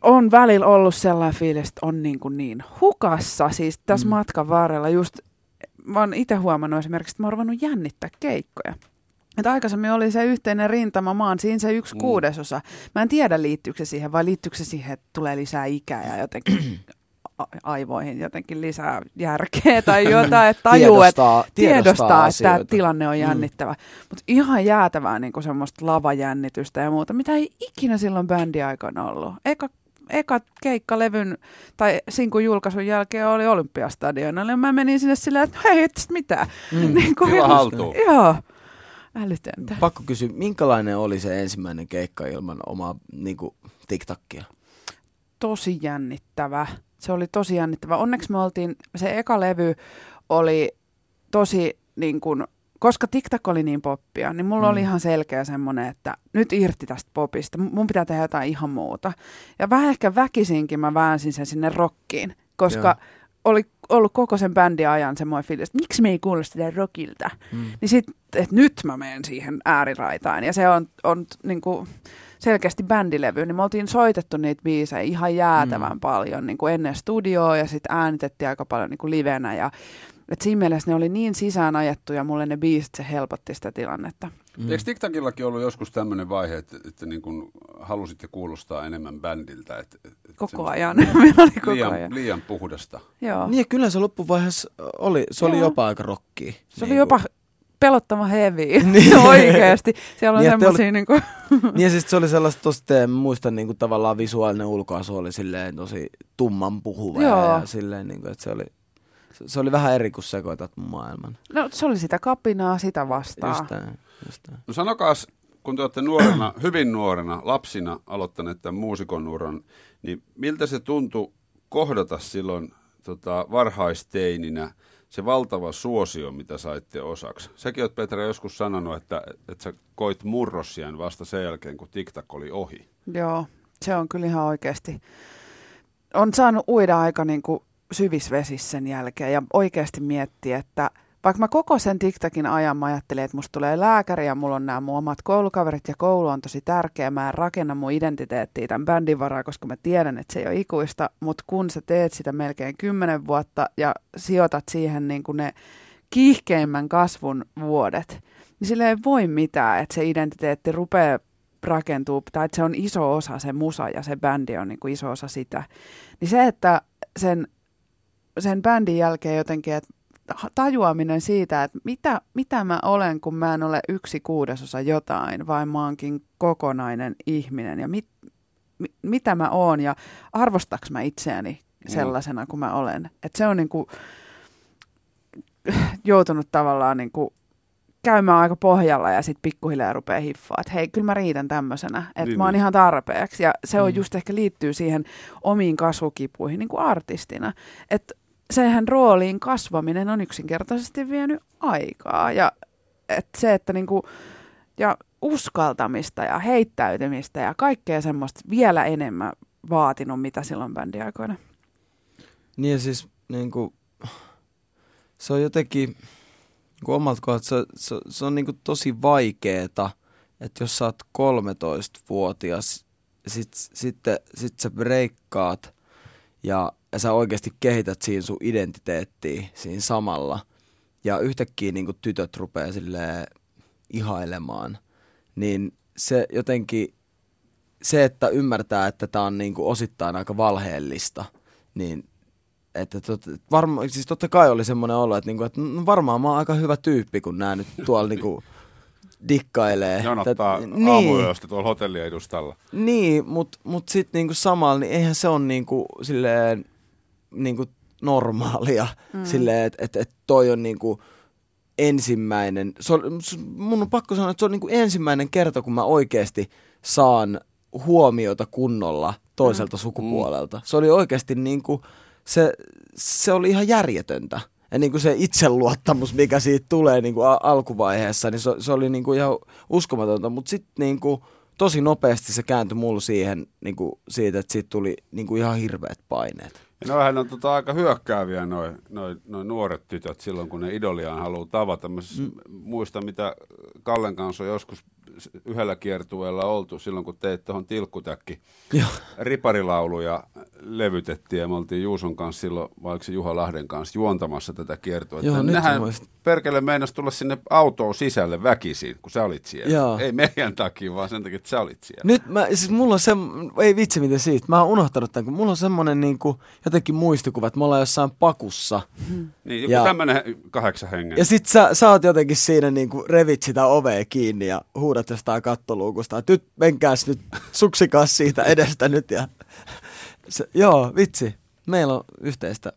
on välillä ollut sellainen fiilis, että on niin, kuin niin hukassa. Siis tässä mm. Matkan varrella just, mä oon itse huomannut esimerkiksi, että mä oon ruvennut jännittää keikkoja. Että aikaisemmin oli se yhteinen rintama, mä oon siinä se yksi Mm. kuudesosa. Mä en tiedä liittyykö se siihen vai liittyykö se siihen, että tulee lisää ikää ja jotenkin aivoihin jotenkin lisää järkeä tai jotain, että tajuu, että tiedostaa, tiedostaa, että tämä tilanne on Mm. jännittävä. Mutta ihan jäätävää niin semmoista lavajännitystä ja muuta, mitä ei ikinä silloin bändiaikana ollut. Eka, eka keikkalevyn tai sinkun julkaisun jälkeen oli Olympiastadionilla. Mä menin sinne silleen, että hei, et tästä mitään. Mm. Niin kuin haltuun. Joo, älytöntä. Pakko kysyä, minkälainen oli se ensimmäinen keikka ilman omaa niin kuin, TikTokia? tosi jännittävä. Se oli tosi jännittävä. Onneksi me oltiin, se eka levy oli tosi niin kuin, koska TikTok oli niin poppia, niin mulla mm. oli ihan selkeä semmoinen, että nyt irti tästä popista. Mun pitää tehdä jotain ihan muuta. Ja vähän ehkä väkisinkin mä väänsin sen sinne rockiin, koska Joo. Oli ollut koko sen bändin ajan semmoinen fiilis, että miksi me ei kuulosta sitä rockilta. Mm. Niin sit, että nyt mä menen siihen ääriraitaan. Ja se on, on niin kuin selkeästi bändilevy, niin me oltiin soitettu niitä biisejä ihan jäätävän Mm. mm. paljon niin kuin ennen studioa ja sitten äänitettiin aika paljon niin kuin livenä. Ja, et siinä mielessä ne oli niin sisään ajettu ja mulle ne biisit, se helpotti sitä tilannetta. Mm. Eikö TikTokillakin ollut joskus tämmöinen vaihe, että, että niin kuin halusitte kuulostaa enemmän bändiltä? Että, että Koko ajan. Meillä oli koko liian, ajan. liian puhdasta. Joo. Niin ja kyllä se loppuvaiheessa oli, se oli Joo. jopa aika rockia. Se oli jopa pelottava heavy. Niin. Oikeesti. Siellä on Niin, että semmosia niinku... Niin ja siis se oli sellaista tosta, muistan niinku tavallaan visuaalinen ulkoasu oli silleen tosi tumman puhuva Joo. ja, ja silleen niinku, että se oli, se, oli vähän eri kuin sekoitat mun maailman. No se oli sitä kapinaa sitä vastaan. Just. No sanokaas, kun te olette nuorena, hyvin nuorena, lapsina aloittaneet tämän muusikon uran, niin miltä se tuntui kohdata silloin tota, varhaisteininä se valtava suosio, mitä saitte osaksi? Säkin olet Petra joskus sanonut, että, että sä koit murrosian vasta sen jälkeen, kun TikTok oli ohi. Joo, se on kyllä ihan oikeasti. On saanut uida aika niin kuin syvissä vesissä sen jälkeen ja oikeasti miettiä, että vaikka mä koko sen TikTokin ajan mä ajattelin, että musta tulee lääkäri ja mulla on nämä mun omat koulukaverit ja koulu on tosi tärkeä. Mä en rakenna mun identiteettiä tämän bändin varaa, koska mä tiedän, että se ei ole ikuista. Mutta kun sä teet sitä melkein kymmenen vuotta ja sijoitat siihen niin kuin ne kiihkeimmän kasvun vuodet, niin sille ei voi mitään, että se identiteetti rupeaa rakentuu, tai että se on iso osa se musa ja se bändi on niin kuin iso osa sitä. Niin se, että sen, sen bändin jälkeen jotenkin, että tajuaminen siitä, että mitä, mitä mä olen, kun mä en ole yksi kuudesosa jotain, vai mä oonkin kokonainen ihminen ja mit, mi, mitä mä oon ja arvostaks mä itseäni sellaisena kuin mä olen. Että se on niin kuin joutunut tavallaan niin kuin käymään aika pohjalla ja sitten pikkuhiljaa rupeaa hiffaa, että hei, kyllä mä riitän tämmöisenä, että Niin, mä oon niin. ihan tarpeeksi. Ja se on Mm. just ehkä liittyy siihen omiin kasvukipuihin niin kuin artistina. Että sehän rooliin kasvaminen on yksinkertaisesti vienyt aikaa. Ja että se, että niinku, ja uskaltamista ja heittäytymistä ja kaikkea semmoista vielä enemmän vaatinut, mitä silloin bändiaikoina. Niin ja siis niinku, se on jotenkin, niin omalta kohdalta se, se, se on niinku tosi vaikeeta, että jos sä oot 13-vuotias, sit, sitten sit sä breikkaat ja, ja sä oikeasti kehität siinä sun identiteettiä siinä samalla. Ja yhtäkkiä niinku tytöt rupeaa silleen ihailemaan, niin se jotenkin, se että ymmärtää, että tämä on niinku osittain aika valheellista, niin että tot, varma, siis totta kai oli semmoinen olo, että, niinku, että no varmaan mä oon aika hyvä tyyppi, kun nämä nyt tuolla niinku dikkailee. Jonottaa Tät- aamuyöstä tuolla hotellien edustalla. Niin, mutta mut sitten niinku samalla, niin eihän se ole niinku silleen niinku normaalia. Mm. Silleen, että et, et toi on niinku ensimmäinen, se on, mun on pakko sanoa, että se on niinku ensimmäinen kerta, kun mä oikeasti saan huomiota kunnolla toiselta mm. sukupuolelta. Se oli oikeasti niinku, se, se oli ihan järjetöntä. Ja niinku se itseluottamus, mikä siitä tulee niinku a- alkuvaiheessa, niin se, se oli niinku ihan uskomatonta. Mutta sitten niinku, tosi nopeasti se kääntyi mulla siihen, niinku, siitä, että siitä tuli niinku ihan hirveät paineet. Noihän on tota aika hyökkääviä noin noi, noi nuoret tytöt silloin, kun ne idoliaan haluaa tavata. Mä siis Mm. muistan, mitä Kallen kanssa on joskus yhdellä kiertueella oltu silloin, kun teit tuohon tilkkutäkki riparilauluja levytettiin ja me oltiin Juuson kanssa silloin, vai oliko se Juha Lahden kanssa, juontamassa tätä kiertuetta. Joo, Nehän. Perkele meinas tulla sinne autoon sisälle väkisin, kun sä olit siellä. Joo. Ei meidän takia, vaan sen takia, että sä olit siellä. Nyt mä, siis mulla on se, ei vitsi mitä siitä, mä oon unohtanut tämän, kun mulla on semmonen niinku, jotenkin muistikuva, että me ollaan jossain pakussa. Niin, joku Ja- tämmöinen kahdeksan hengen. Ja sit sä, sä oot jotenkin siinä niinku revit sitä ovea kiinni ja huudat jostain kattoluukusta, että nyt menkääs nyt, suksikas siitä edestä nyt ja se, joo, vitsi, meillä on yhteistä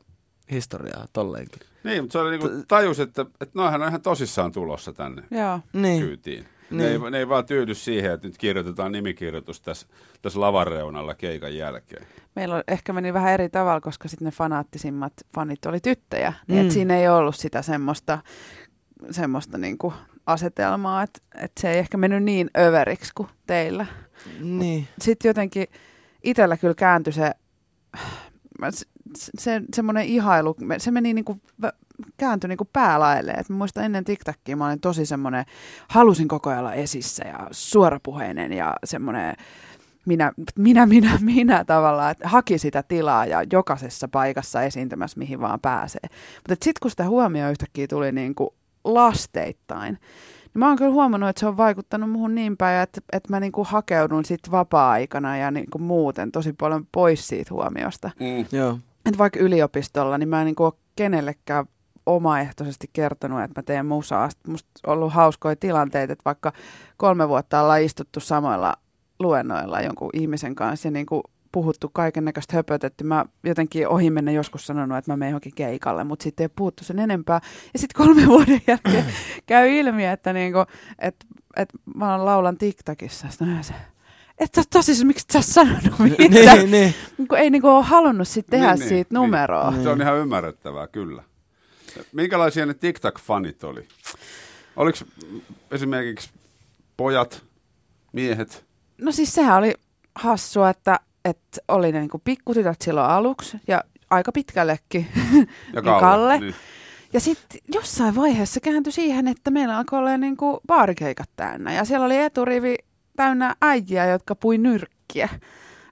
historiaa tolleenkin. Niin, mutta se oli niinku tajus, että, että noihän on ihan tosissaan tulossa tänne Joo. Niin, kyytiin. Ne, Niin. ei, ne ei vaan tyydy siihen, että nyt kirjoitetaan nimikirjoitus tässä, tässä lavan reunalla keikan jälkeen. Meillä on- ehkä meni vähän eri tavalla, koska sitten ne fanaattisimmat fanit oli tyttöjä. Niin Mm. et siinä ei ollut sitä semmoista, semmoista niinku asetelmaa, että et se ei ehkä mennyt niin överiksi kuin teillä. niin. Sitten jotenkin itsellä kyllä kääntyi se, se, se semmoinen ihailu, se meni niinku, vä- kääntyi niinku päälaelle. Et mä muistan ennen TikTokia mä olin tosi semmoinen, halusin koko ajan olla esissä ja suorapuheinen ja semmoinen minä, minä, minä, minä tavallaan, että haki sitä tilaa ja jokaisessa paikassa esiintymässä, mihin vaan pääsee. Mutta sitten kun sitä huomioon yhtäkkiä tuli niin kuin lasteittain, niin mä oon kyllä huomannut, että se on vaikuttanut muhun niin päin, että, että mä niin kuin hakeudun sit vapaa-aikana ja niin kuin muuten tosi paljon pois siitä huomiosta. Mm. Joo. Että vaikka yliopistolla, niin mä en niin kuin ole kenellekään omaehtoisesti kertonut, että mä teen musaa. Sitten musta on ollut hauskoja tilanteita, että vaikka kolme vuotta ollaan istuttu samoilla luennoilla jonkun ihmisen kanssa ja niin kuin puhuttu kaiken näköistä höpötetty. Mä jotenkin ohi mennä joskus sanonut, että mä menen johonkin keikalle, mutta sitten ei puhuttu sen enempää. Ja sitten kolme vuoden jälkeen käy ilmi, että, niinku, että, että mä laulan TikTokissa. Sitten se, että tosissaan, miksi sä sanonut mitään? niin, niin. Kun ei niinku ole halunnut sit tehdä Niin, niin, niin, siitä niin. numeroa. Se on ihan ymmärrettävää, kyllä. Minkälaisia ne TikTok-fanit oli? Oliko esimerkiksi pojat, miehet? No siis sehän oli hassua, että, että oli ne niinku pikkutytöt silloin aluksi ja aika pitkällekin. Ja Niin Kalle. Niin. Ja sitten jossain vaiheessa kääntyi siihen, että meillä alkoi olla niinku baarikeikat täynnä. Ja siellä oli eturivi täynnä äijiä, jotka pui nyrkkiä.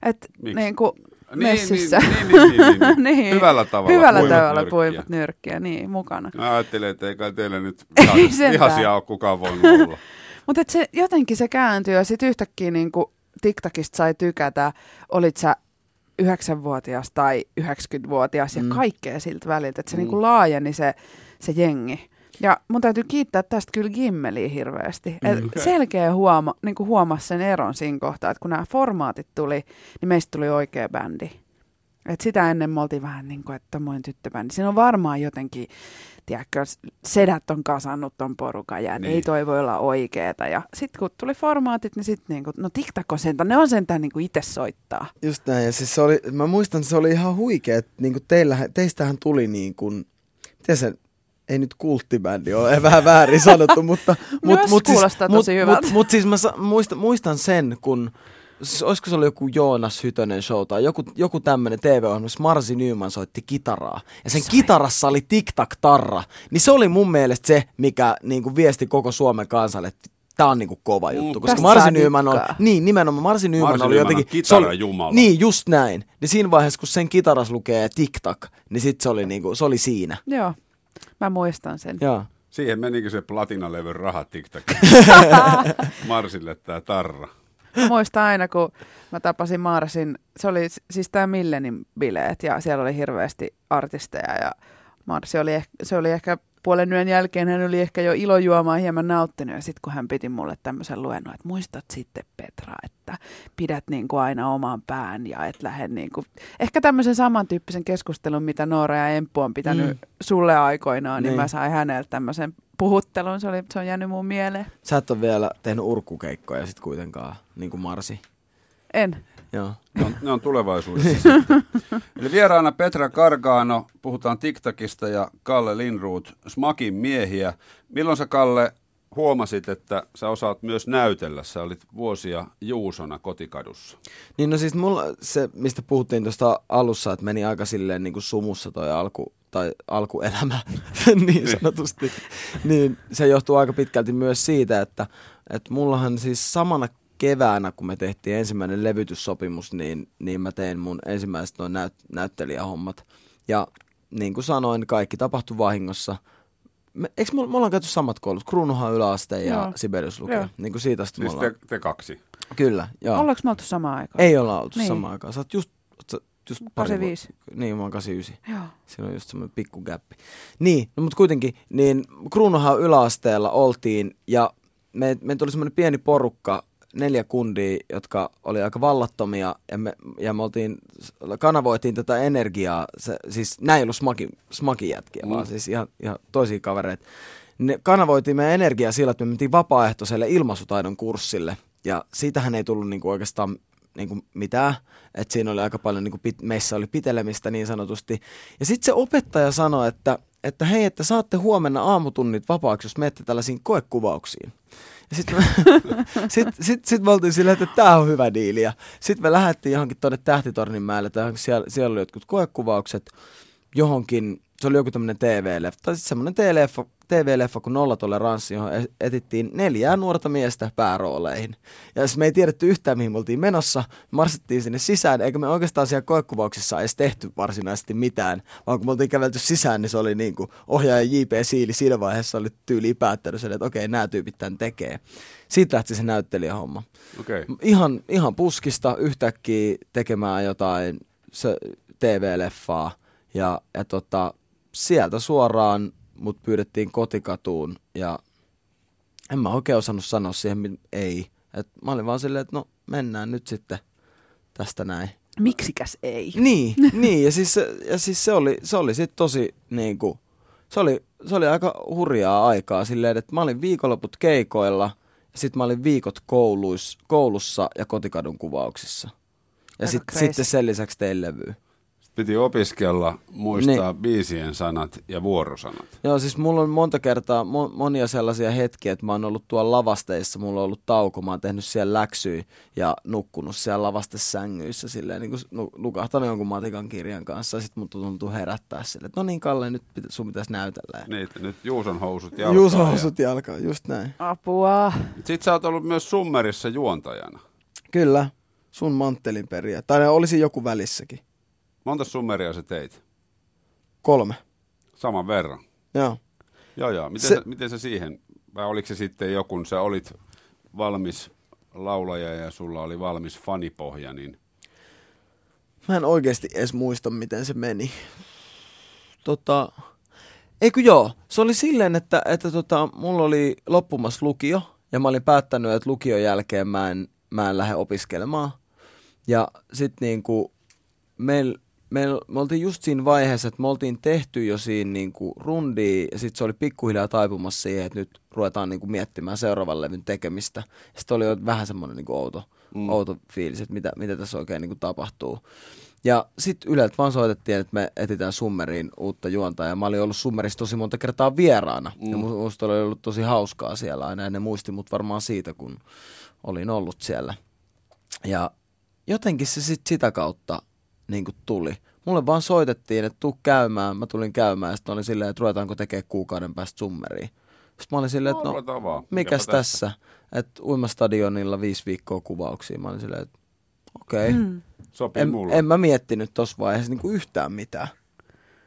Et Miksi? niinku Niin, messissä. Niin, niin, niin, niin, niin. Niin. Hyvällä tavalla. Hyvällä puivat tavalla nyrkkiä. puivat nyrkkiä, niin mukana. Mä ajattelin, että ei kai teillä nyt vihaisia, ole kukaan voinut olla. Mutta se, jotenkin se kääntyi ja sitten yhtäkkiä niinku TikTokista sai tykätä, olit sä 9-vuotias tai 90-vuotias ja Mm. kaikkea siltä väliltä. Että se Mm. niinku laajeni se, se jengi. Ja mun täytyy kiittää tästä kyllä Gimmeliä hirveästi. Et Mm. Okei. Selkeä huoma, niin huomasi sen eron siinä kohtaa, että kun nämä formaatit tuli, niin meistä tuli oikea bändi. Et sitä ennen me oltiin vähän niin kuin, että tommoinen tyttöbändi. Siinä on varmaan jotenkin, tiedätkö, sedät on kasannut ton porukan ja niin. Niin. ei toi voi olla oikeeta. Ja sitten kun tuli formaatit, niin sitten niin kuin, no TikTok on sentään, ne on sentään niin kuin itse soittaa. Just näin, ja siis se oli, mä muistan, että se oli ihan huikea, että niinku teillähän, teistähän tuli niin kuin, miten se, ei nyt kulttibändi ole, vähän väärin sanottu, mutta... Myös kuulostaa tosi mut, hyvältä. Mut, mut siis mä sa- muistan, muistan sen, kun, siis olisiko se ollut joku Joonas Hytönen show tai joku, joku tämmöinen TV-ohjelma, missä Marsi Nyman soitti kitaraa. Ja sen Sai. kitarassa oli tic-tac-tarra. Niin se oli mun mielestä se, mikä niin kuin viesti koko Suomen kansalle, että Tämä on niinku kova Mm, juttu, koska tästä Marsi Nyman on, niin nimenomaan Marsi Nyman Marsi oli jotenkin, se oli, kitarajumala. niin just näin. Niin siinä vaiheessa, kun sen kitaras lukee TikTok, niin sit se oli, niinku, se oli siinä. Joo, mä muistan sen. Joo. Siihen menikin se platinalevyn raha TikTok. Marsille tää tarra. Mä muistan aina, kun mä tapasin Marsin, se oli siis tämä Millenin bileet ja siellä oli hirveästi artisteja ja Marsi oli, ehkä, se oli ehkä puolen yön jälkeen, hän oli ehkä jo ilojuomaa hieman nauttinut ja sitten kun hän piti mulle tämmöisen luennon, että muistat sitten Petra, että pidät niin kuin aina oman pään ja et lähde niin kuin, ehkä tämmöisen samantyyppisen keskustelun, mitä Noora ja Emppu on pitänyt Mm. sulle aikoinaan, niin, Niin. niin mä sain häneltä tämmöisen puhuttelun, se, oli, se on jäänyt mun mieleen. Sä et ole vielä tehnyt urkkukeikkoja sit kuitenkaan, niin kuin Marsi. En. Joo. Ne on, ne on tulevaisuudessa. Eli vieraana Petra Kargaano, puhutaan TikTokista ja Kalle Linruut, Smakin miehiä. Milloin sä Kalle huomasit, että sä osaat myös näytellä? Sä olit vuosia Juusona kotikadussa. Niin no siis mulla se, mistä puhuttiin tuosta alussa, että meni aika silleen niin kuin sumussa toi alku, tai alkuelämä niin sanotusti, niin se johtuu aika pitkälti myös siitä, että, että mullahan siis samana keväänä, kun me tehtiin ensimmäinen levytyssopimus, niin, niin mä tein mun ensimmäiset noin näyt, näyttelijähommat. Ja niin kuin sanoin, kaikki tapahtui vahingossa. Me, eikö me, me ollaan käyty samat koulut? Kruunuhan yläaste ja Joo. Sibelius. Joo. Niin kuin siitä asti me Siis ollaan. te, te kaksi. Kyllä, joo. Ollaanko me oltu samaan aikaan? Ei olla oltu niin. Samaan aikaan. Sä oot just, just pari 85. vuotta- Niin, mä oon 89. Joo. Siinä on just semmoinen pikku gäppi. Niin, no mutta kuitenkin, niin Kruunuhan yläasteella oltiin ja me, me tuli semmoinen pieni porukka, neljä kundia, jotka oli aika vallattomia ja me, ja me oltiin, kanavoitiin tätä energiaa, se, siis näin ei ollut smaki, smakijätkiä. Mm. vaan siis ihan, ihan toisia kavereita. Ne kanavoitiin meidän energiaa sillä, että me mentiin vapaaehtoiselle ilmaisutaidon kurssille ja siitähän ei tullut niinku oikeastaan niinku mitään, että siinä oli aika paljon, niinku pit, meissä oli pitelemistä niin sanotusti. Ja sitten se opettaja sanoi, että, että hei, että saatte huomenna aamutunnit vapaaksi, jos menette tällaisiin koekuvauksiin. Ja sitten me, sit, sit, sit me oltiin silleen, että tämä on hyvä diili. Ja sitten me lähdettiin johonkin tuonne Tähtitornin mäelle, tai siellä, siellä oli jotkut koekuvaukset johonkin, se oli joku tämmöinen TV-leffa, tai sitten semmoinen TV-leffa, TV-leffa kuin Nollatoleranssi, johon e- etittiin neljää nuorta miestä päärooleihin. Ja siis me ei tiedetty yhtään, mihin me oltiin menossa, marsittiin sinne sisään, eikä me oikeastaan siellä koekuvauksissa edes tehty varsinaisesti mitään, vaan kun me oltiin kävelty sisään, niin se oli niin kuin ohjaaja J.P. Siili siinä vaiheessa oli tyyli päättänyt sen, että okei, nämä tyypit tämän tekee. Siitä lähti se näyttelijähomma. Okay. ihan, ihan puskista yhtäkkiä tekemään jotain TV-leffaa ja, ja tota, sieltä suoraan mut pyydettiin kotikatuun ja en mä oikein osannut sanoa siihen ei. Et mä olin vaan silleen, että no mennään nyt sitten tästä näin. Miksikäs ei? Niin, niin ja siis, ja siis se oli, se oli sitten tosi niinku, se oli, se oli aika hurjaa aikaa silleen, että mä olin viikonloput keikoilla ja sitten mä olin viikot kouluis, koulussa ja kotikadun kuvauksissa. Ja sit, crazy. sitten sen lisäksi tein levyä. Piti opiskella, muistaa niin. biisien sanat ja vuorosanat. Joo, siis mulla on monta kertaa mo- monia sellaisia hetkiä, että mä oon ollut tuolla lavasteissa, mulla on ollut tauko, mä oon tehnyt siellä läksyjä ja nukkunut siellä lavastesängyissä silleen, niin kuin nukahtanut jonkun matikan kirjan kanssa ja sit mun tuntuu herättää silleen, että no niin Kalle, nyt pitä, sun pitäisi näytellä. Ja Niitä nyt Juuson housut jalkaan. Juus housut jalkaan, just näin. Apua. Sitten sä oot ollut myös Summerissa juontajana. Kyllä, sun manttelin periä. Tai ne olisi joku välissäkin. Monta Summeria sä teit? Kolme. Saman verran. Joo. Joo, joo. Miten, Se- sä, miten sä siihen, vai oliko se sitten joku, kun sä olit valmis laulaja ja sulla oli valmis fanipohja, niin Mä en oikeasti edes muista, miten se meni. Tota, eikö joo, se oli silleen, että, että tota, mulla oli loppumassa lukio, ja mä olin päättänyt, että lukion jälkeen mä en, mä en lähde opiskelemaan. Ja sitten niinku, meil, meil, me oltiin just siinä vaiheessa, että me oltiin tehty jo siinä niinku rundia, ja sitten se oli pikkuhiljaa taipumassa siihen, että nyt ruvetaan niinku miettimään seuraavan levyn tekemistä. Sitten oli jo vähän semmoinen niinku outo, mm. outo fiilis, että mitä, mitä tässä oikein niinku tapahtuu. Ja sitten Yleltä vaan soitettiin, että me etsitään Summeriin uutta juontaa. Ja mä olin ollut Summerissa tosi monta kertaa vieraana. Mm. Ja mu- musta oli ollut tosi hauskaa siellä aina. Ja ne muisti mut varmaan siitä, kun olin ollut siellä. Ja jotenkin se sit sitä kautta niin tuli. Mulle vaan soitettiin, että tuu käymään. Mä tulin käymään ja sitten oli silleen, että ruvetaanko tekemään kuukauden päästä Summeriin. Sitten mä olin silleen, että no, ruvetaan vaan. mikäs Mikäpä tässä? Että uimastadionilla viisi viikkoa kuvauksia. Mä olin silleen, että okei. Okay. Mm. sopii En, mulle. en mä miettinyt tossa vaiheessa niinku yhtään mitään.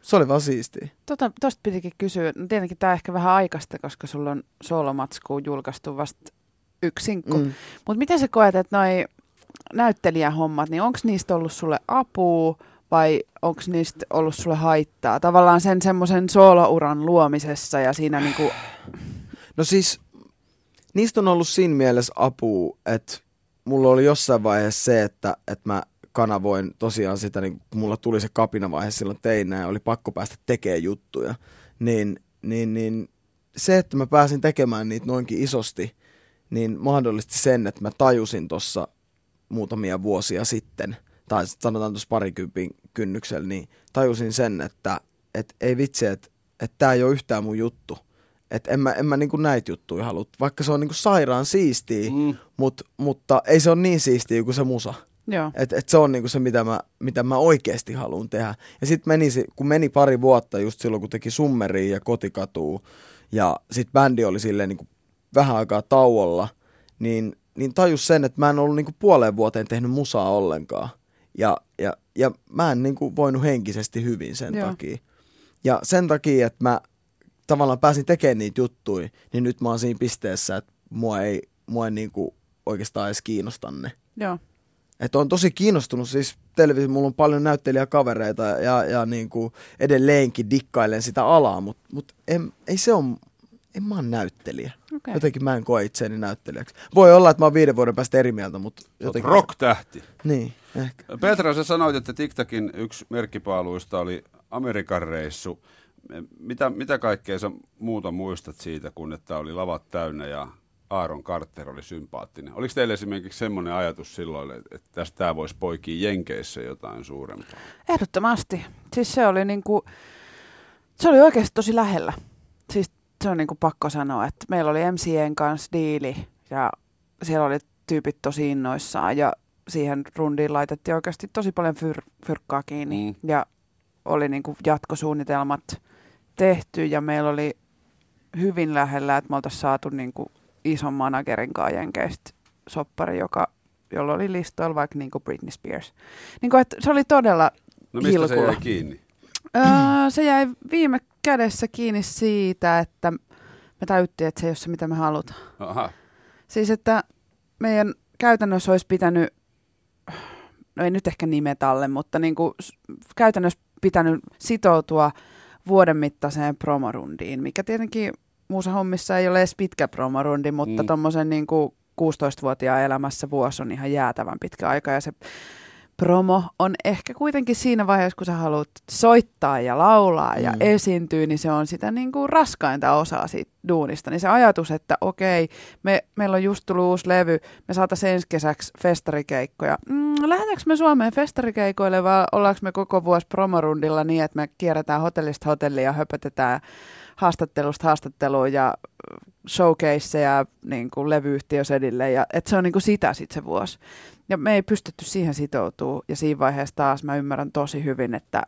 Se oli vaan siistiä. Tota, tosta pitikin kysyä. No tietenkin tämä ehkä vähän aikaista, koska sulla on solomatsku julkaistu vasta yksi sinkku. Mm. Mm. Mutta miten sä koet, että noi näyttelijähommat, niin onko niistä ollut sulle apua vai onko niistä ollut sulle haittaa? Tavallaan sen semmoisen soolouran luomisessa ja siinä niinku, No siis, niistä on ollut siinä mielessä apua, että mulla oli jossain vaiheessa se, että, että mä kanavoin tosiaan sitä, niin kun mulla tuli se kapinavaihe silloin teinä ja oli pakko päästä tekemään juttuja, niin, niin, niin se, että mä pääsin tekemään niitä noinkin isosti, niin mahdollisti sen, että mä tajusin tuossa muutamia vuosia sitten, tai sanotaan tuossa parikympin kynnyksellä, niin tajusin sen, että et ei vitsi, että et tää ei ole yhtään mun juttu. Että en mä, en mä niinku näitä juttuja halua, vaikka se on niinku sairaan siistiä, Mm. mut, mutta ei se ole niin siistiä kuin se musa. joo. Et, et se on niinku se, mitä mä, mitä mä oikeasti haluan tehdä. Ja sitten meni, kun meni pari vuotta just silloin, kun teki Summeria ja Kotikatuu, ja sitten bändi oli silleen niinku vähän aikaa tauolla, niin, niin tajus sen, että mä en ollut niinku puoleen vuoteen tehnyt musaa ollenkaan. Ja, ja, ja mä en niinku voinut henkisesti hyvin sen Joo. takia. Ja sen takia, että mä tavallaan pääsin tekemään niitä juttuja, niin nyt mä oon siinä pisteessä, että mua ei, mua ei niinku oikeastaan edes kiinnosta ne. Joo. Että on tosi kiinnostunut siis televisio, mulla on paljon näyttelijäkavereita ja, ja niin kuin edelleenkin dikkailen sitä alaa, mutta mut en, ei se on, en mä oon näyttelijä. Okay. Jotenkin mä en koe itseäni näyttelijäksi. Voi olla, että mä oon viiden vuoden päästä eri mieltä, mutta jotenkin... rock-tähti. Niin, ehkä. Petra, sä sanoit, että TikTokin yksi merkkipaaluista oli Amerikan reissu. Mitä, mitä kaikkea sä muuta muistat siitä, kun että oli lavat täynnä ja Aaron Carter oli sympaattinen? Oliko teille esimerkiksi semmoinen ajatus silloin, että tästä tää voisi poikia Jenkeissä jotain suurempaa? Ehdottomasti. Siis se oli niinku, se oli oikeasti tosi lähellä. Siis se on niinku pakko sanoa, että meillä oli MCN kanssa diili ja siellä oli tyypit tosi innoissaan ja siihen rundiin laitettiin oikeasti tosi paljon fyr- fyrkkaa kiinni. Mm. Ja oli niinku jatkosuunnitelmat tehty ja meillä oli hyvin lähellä, että me oltaisiin saatu niinku ison managerin kanssa Jenkeistä soppari, joka, jolla oli listoilla vaikka niinku Britney Spears. Niinku, se oli todella No mistä se Hilkulla. jäi kiinni? Öö, se jäi viime kädessä kiinni siitä, että me täyttiin, että se ei ole se, mitä me halutaan. Aha. Siis, että meidän käytännössä olisi pitänyt, no ei nyt ehkä nimet alle, mutta niin kuin käytännössä pitänyt sitoutua vuoden mittaiseen promorundiin, mikä tietenkin muussa hommissa ei ole edes pitkä promorundi, mutta Mm. tuommoisen niin 16-vuotiaan elämässä vuosi on ihan jäätävän pitkä aika ja se promo on ehkä kuitenkin siinä vaiheessa, kun sä haluat soittaa ja laulaa ja Mm. esiintyä, niin se on sitä niin kuin raskainta osaa siitä duunista. Niin se ajatus, että okei, me, meillä on just tullut uusi levy, me saataisiin ensi kesäksi festarikeikkoja. Mm, lähdetäänkö me Suomeen festarikeikoille vai ollaanko me koko vuosi promorundilla niin, että me kierretään hotellista hotellia ja höpötetään haastattelusta haastatteluun ja showcaseja niin kuin levyyhtiösedille. Ja, että se on niin kuin sitä sitten se vuosi. Ja me ei pystytty siihen sitoutumaan. Ja siinä vaiheessa taas mä ymmärrän tosi hyvin, että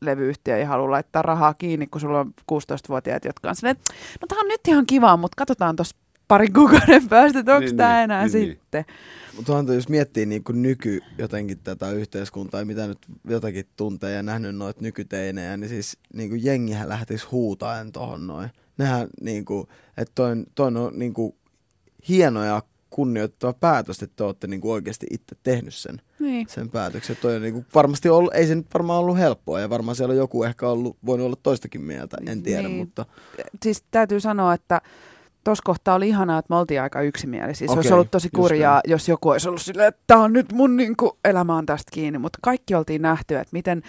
levyyhtiö ei halua laittaa rahaa kiinni, kun sulla on 16-vuotiaat, jotka on silleen, että no tää on nyt ihan kiva, mutta katsotaan tuossa parin kuukauden päästä, että onko Niin, tämä niin, enää niin, niin. sitten. Mutta onhan toi, jos miettii niin kuin nyky jotenkin tätä yhteiskuntaa, ja mitä nyt jotakin tuntee ja nähnyt noita nykyteinejä, niin siis niin kuin jengihän lähtisi huutaen tohon noin. Nehän niin kuin, että toi, toi on niin kuin hieno ja kunnioittava päätös, että te olette niin kuin oikeasti itse tehnyt sen, Niin. sen päätöksen. Toi on niin kuin varmasti ollut, ei se nyt varmaan ollut helppoa ja varmaan siellä on joku ehkä ollut, voinut olla toistakin mieltä, en tiedä, Niin. mutta Siis täytyy sanoa, että tuossa kohtaa oli ihanaa, että me oltiin aika yksimielisiä. Se olisi Okei, ollut tosi kurjaa, jos joku olisi ollut silleen, että tämä on nyt mun niin kuin, elämä on tästä kiinni. Mutta kaikki oltiin nähty, että miten,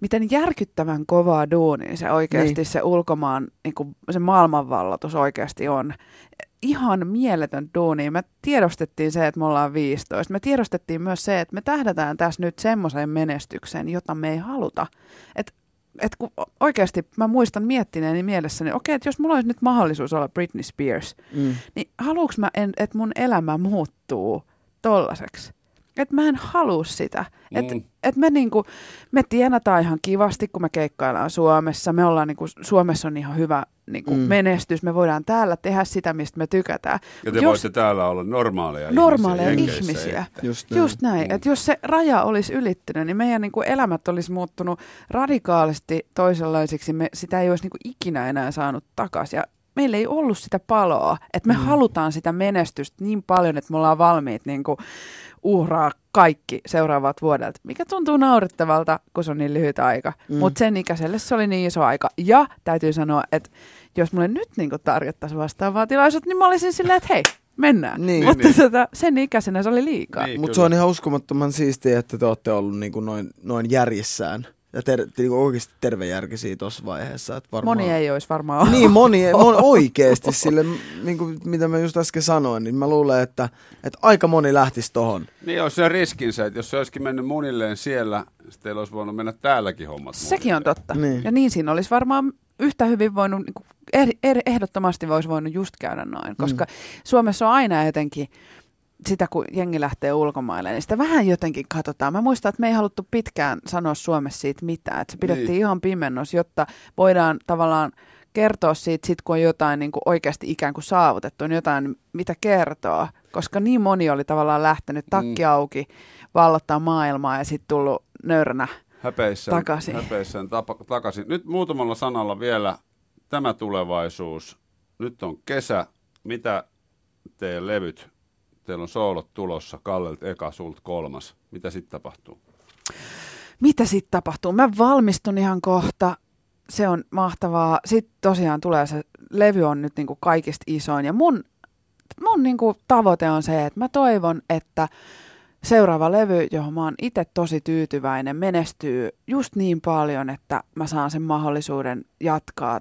miten järkyttävän kovaa duunia se oikeasti Niin. se ulkomaan, niin kuin, se maailmanvallatus oikeasti on. Ihan mieletön duuni. Me tiedostettiin se, että me ollaan 15. Me tiedostettiin myös se, että me tähdätään tässä nyt semmoiseen menestykseen, jota me ei haluta. Et et kun oikeasti mä muistan miettineeni mielessäni, okei, että jos mulla olisi nyt mahdollisuus olla Britney Spears, mm, niin haluuks mä, en, että mun elämä muuttuu tollaseksi? Että mä en halua sitä. Että Mm. et me, niinku, me tienataan ihan kivasti, kun me keikkaillaan Suomessa. Me ollaan niinku, Suomessa on ihan hyvä niinku, Mm. mm. menestys. Me voidaan täällä tehdä sitä, mistä me tykätään. Ja Mut te voitte täällä olla normaaleja normaaleja ihmisiä. Ihmisiä. että- just näin. Just näin, Mm. että jos se raja olisi ylittynyt, niin meidän niin kuin elämät olisi muuttunut radikaalisti toisenlaisiksi. Me, sitä ei olisi niin kuin ikinä enää saanut takaisin. Ja meillä ei ollut sitä paloa, että me mm. halutaan sitä menestystä niin paljon, että me ollaan valmiit niin kuin uhraa kaikki seuraavat vuodet, mikä tuntuu naurettavalta, kun se on niin lyhyt aika. Mm. Mutta sen ikäiselle se oli niin iso aika. Ja täytyy sanoa, että jos mulle nyt niin tarjottaisiin vastaavaa tilaisuutta, niin mä olisin silleen, että hei, mennään. Niin. Mutta Niin, niin. tota, sen ikäisenä se oli liikaa. Niin, Mutta se on ihan uskomattoman siistiä, että te olette ollut niin kuin noin, noin järjissään. Ja ter, niin kuin oikeasti tervejärkisiä tuossa vaiheessa. Että varmaan... Moni ei olisi varmaan ollut. Niin, moni, ei- moni oikeasti sille, niin kuin, mitä mä just äsken sanoin, niin mä luulen, että, että aika moni lähtisi tohon. Niin olisi se riskinsä, että jos se olisikin mennyt munilleen siellä, sitten teillä olisi voinut mennä täälläkin hommat Sekin on totta. Niin. Ja niin siinä olisi varmaan yhtä hyvin voinut, niin kuin, er, er, ehdottomasti voisi voinut just käydä noin, koska mm. Suomessa on aina jotenkin sitä, kun jengi lähtee ulkomaille, niin sitä vähän jotenkin katsotaan. Mä muistan, että me ei haluttu pitkään sanoa Suomessa siitä mitään, että se pidettiin Niin. ihan pimennos, jotta voidaan tavallaan kertoa siitä, sit kun on jotain niin kuin oikeasti ikään kuin saavutettu, niin jotain, mitä kertoa. Koska niin moni oli tavallaan lähtenyt takki Mm. auki, vallottaa maailmaa ja sitten tullut nöyränä häpeissään, Takaisin. häpeissään tapa, takaisin. Nyt muutamalla sanalla vielä tämä tulevaisuus. Nyt on kesä. Mitä teidän levyt? Teillä on soolot tulossa. Kallelt eka, sult kolmas. Mitä sitten tapahtuu? mitä sitten tapahtuu? Mä valmistun ihan kohta. Se on mahtavaa. Sitten tosiaan tulee se, levy on nyt niinku kaikista isoin. Ja mun, mun niinku tavoite on se, että mä toivon, että seuraava levy, johon mä oon itse tosi tyytyväinen, menestyy just niin paljon, että mä saan sen mahdollisuuden jatkaa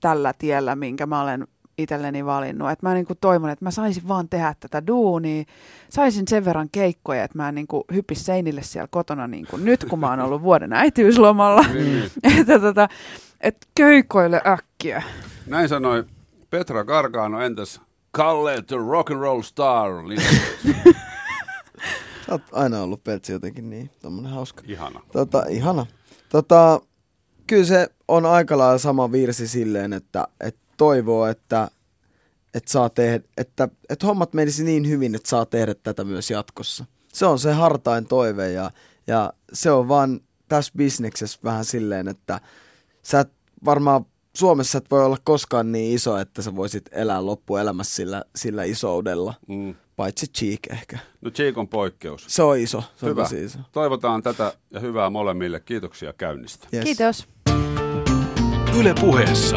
tällä tiellä, minkä mä olen itselleni valinnut. Et mä niinku toivon, että mä saisin vaan tehdä tätä duunia, saisin sen verran keikkoja, että mä en niinku hyppis seinille siellä kotona niin kuin nyt, kun mä oon ollut vuoden äitiyslomalla. Niin. että tota, et keikoille äkkiä. Näin sanoi Petra Gargano. Entäs Kalle, the rock and roll star? Sä oot aina ollut Peltsi jotenkin niin, tommonen hauska. Ihana. Tota, ihana. Tota, kyllä se on aika lailla sama virsi silleen, että, että toivoo, että, että, saa tehdä, että, että hommat menisi niin hyvin, että saa tehdä tätä myös jatkossa. Se on se hartain toive ja, ja se on vaan tässä bisneksessä vähän silleen, että sä et varmaan Suomessa et voi olla koskaan niin iso, että sä voisit elää loppuelämässä sillä, sillä isoudella. Mm. Paitsi Cheek ehkä. No Cheek on poikkeus. Se on iso. Se on Hyvä. tosi iso. Toivotaan tätä ja hyvää molemmille. Kiitoksia käynnistä. Yes. Kiitos. Yle puheessa.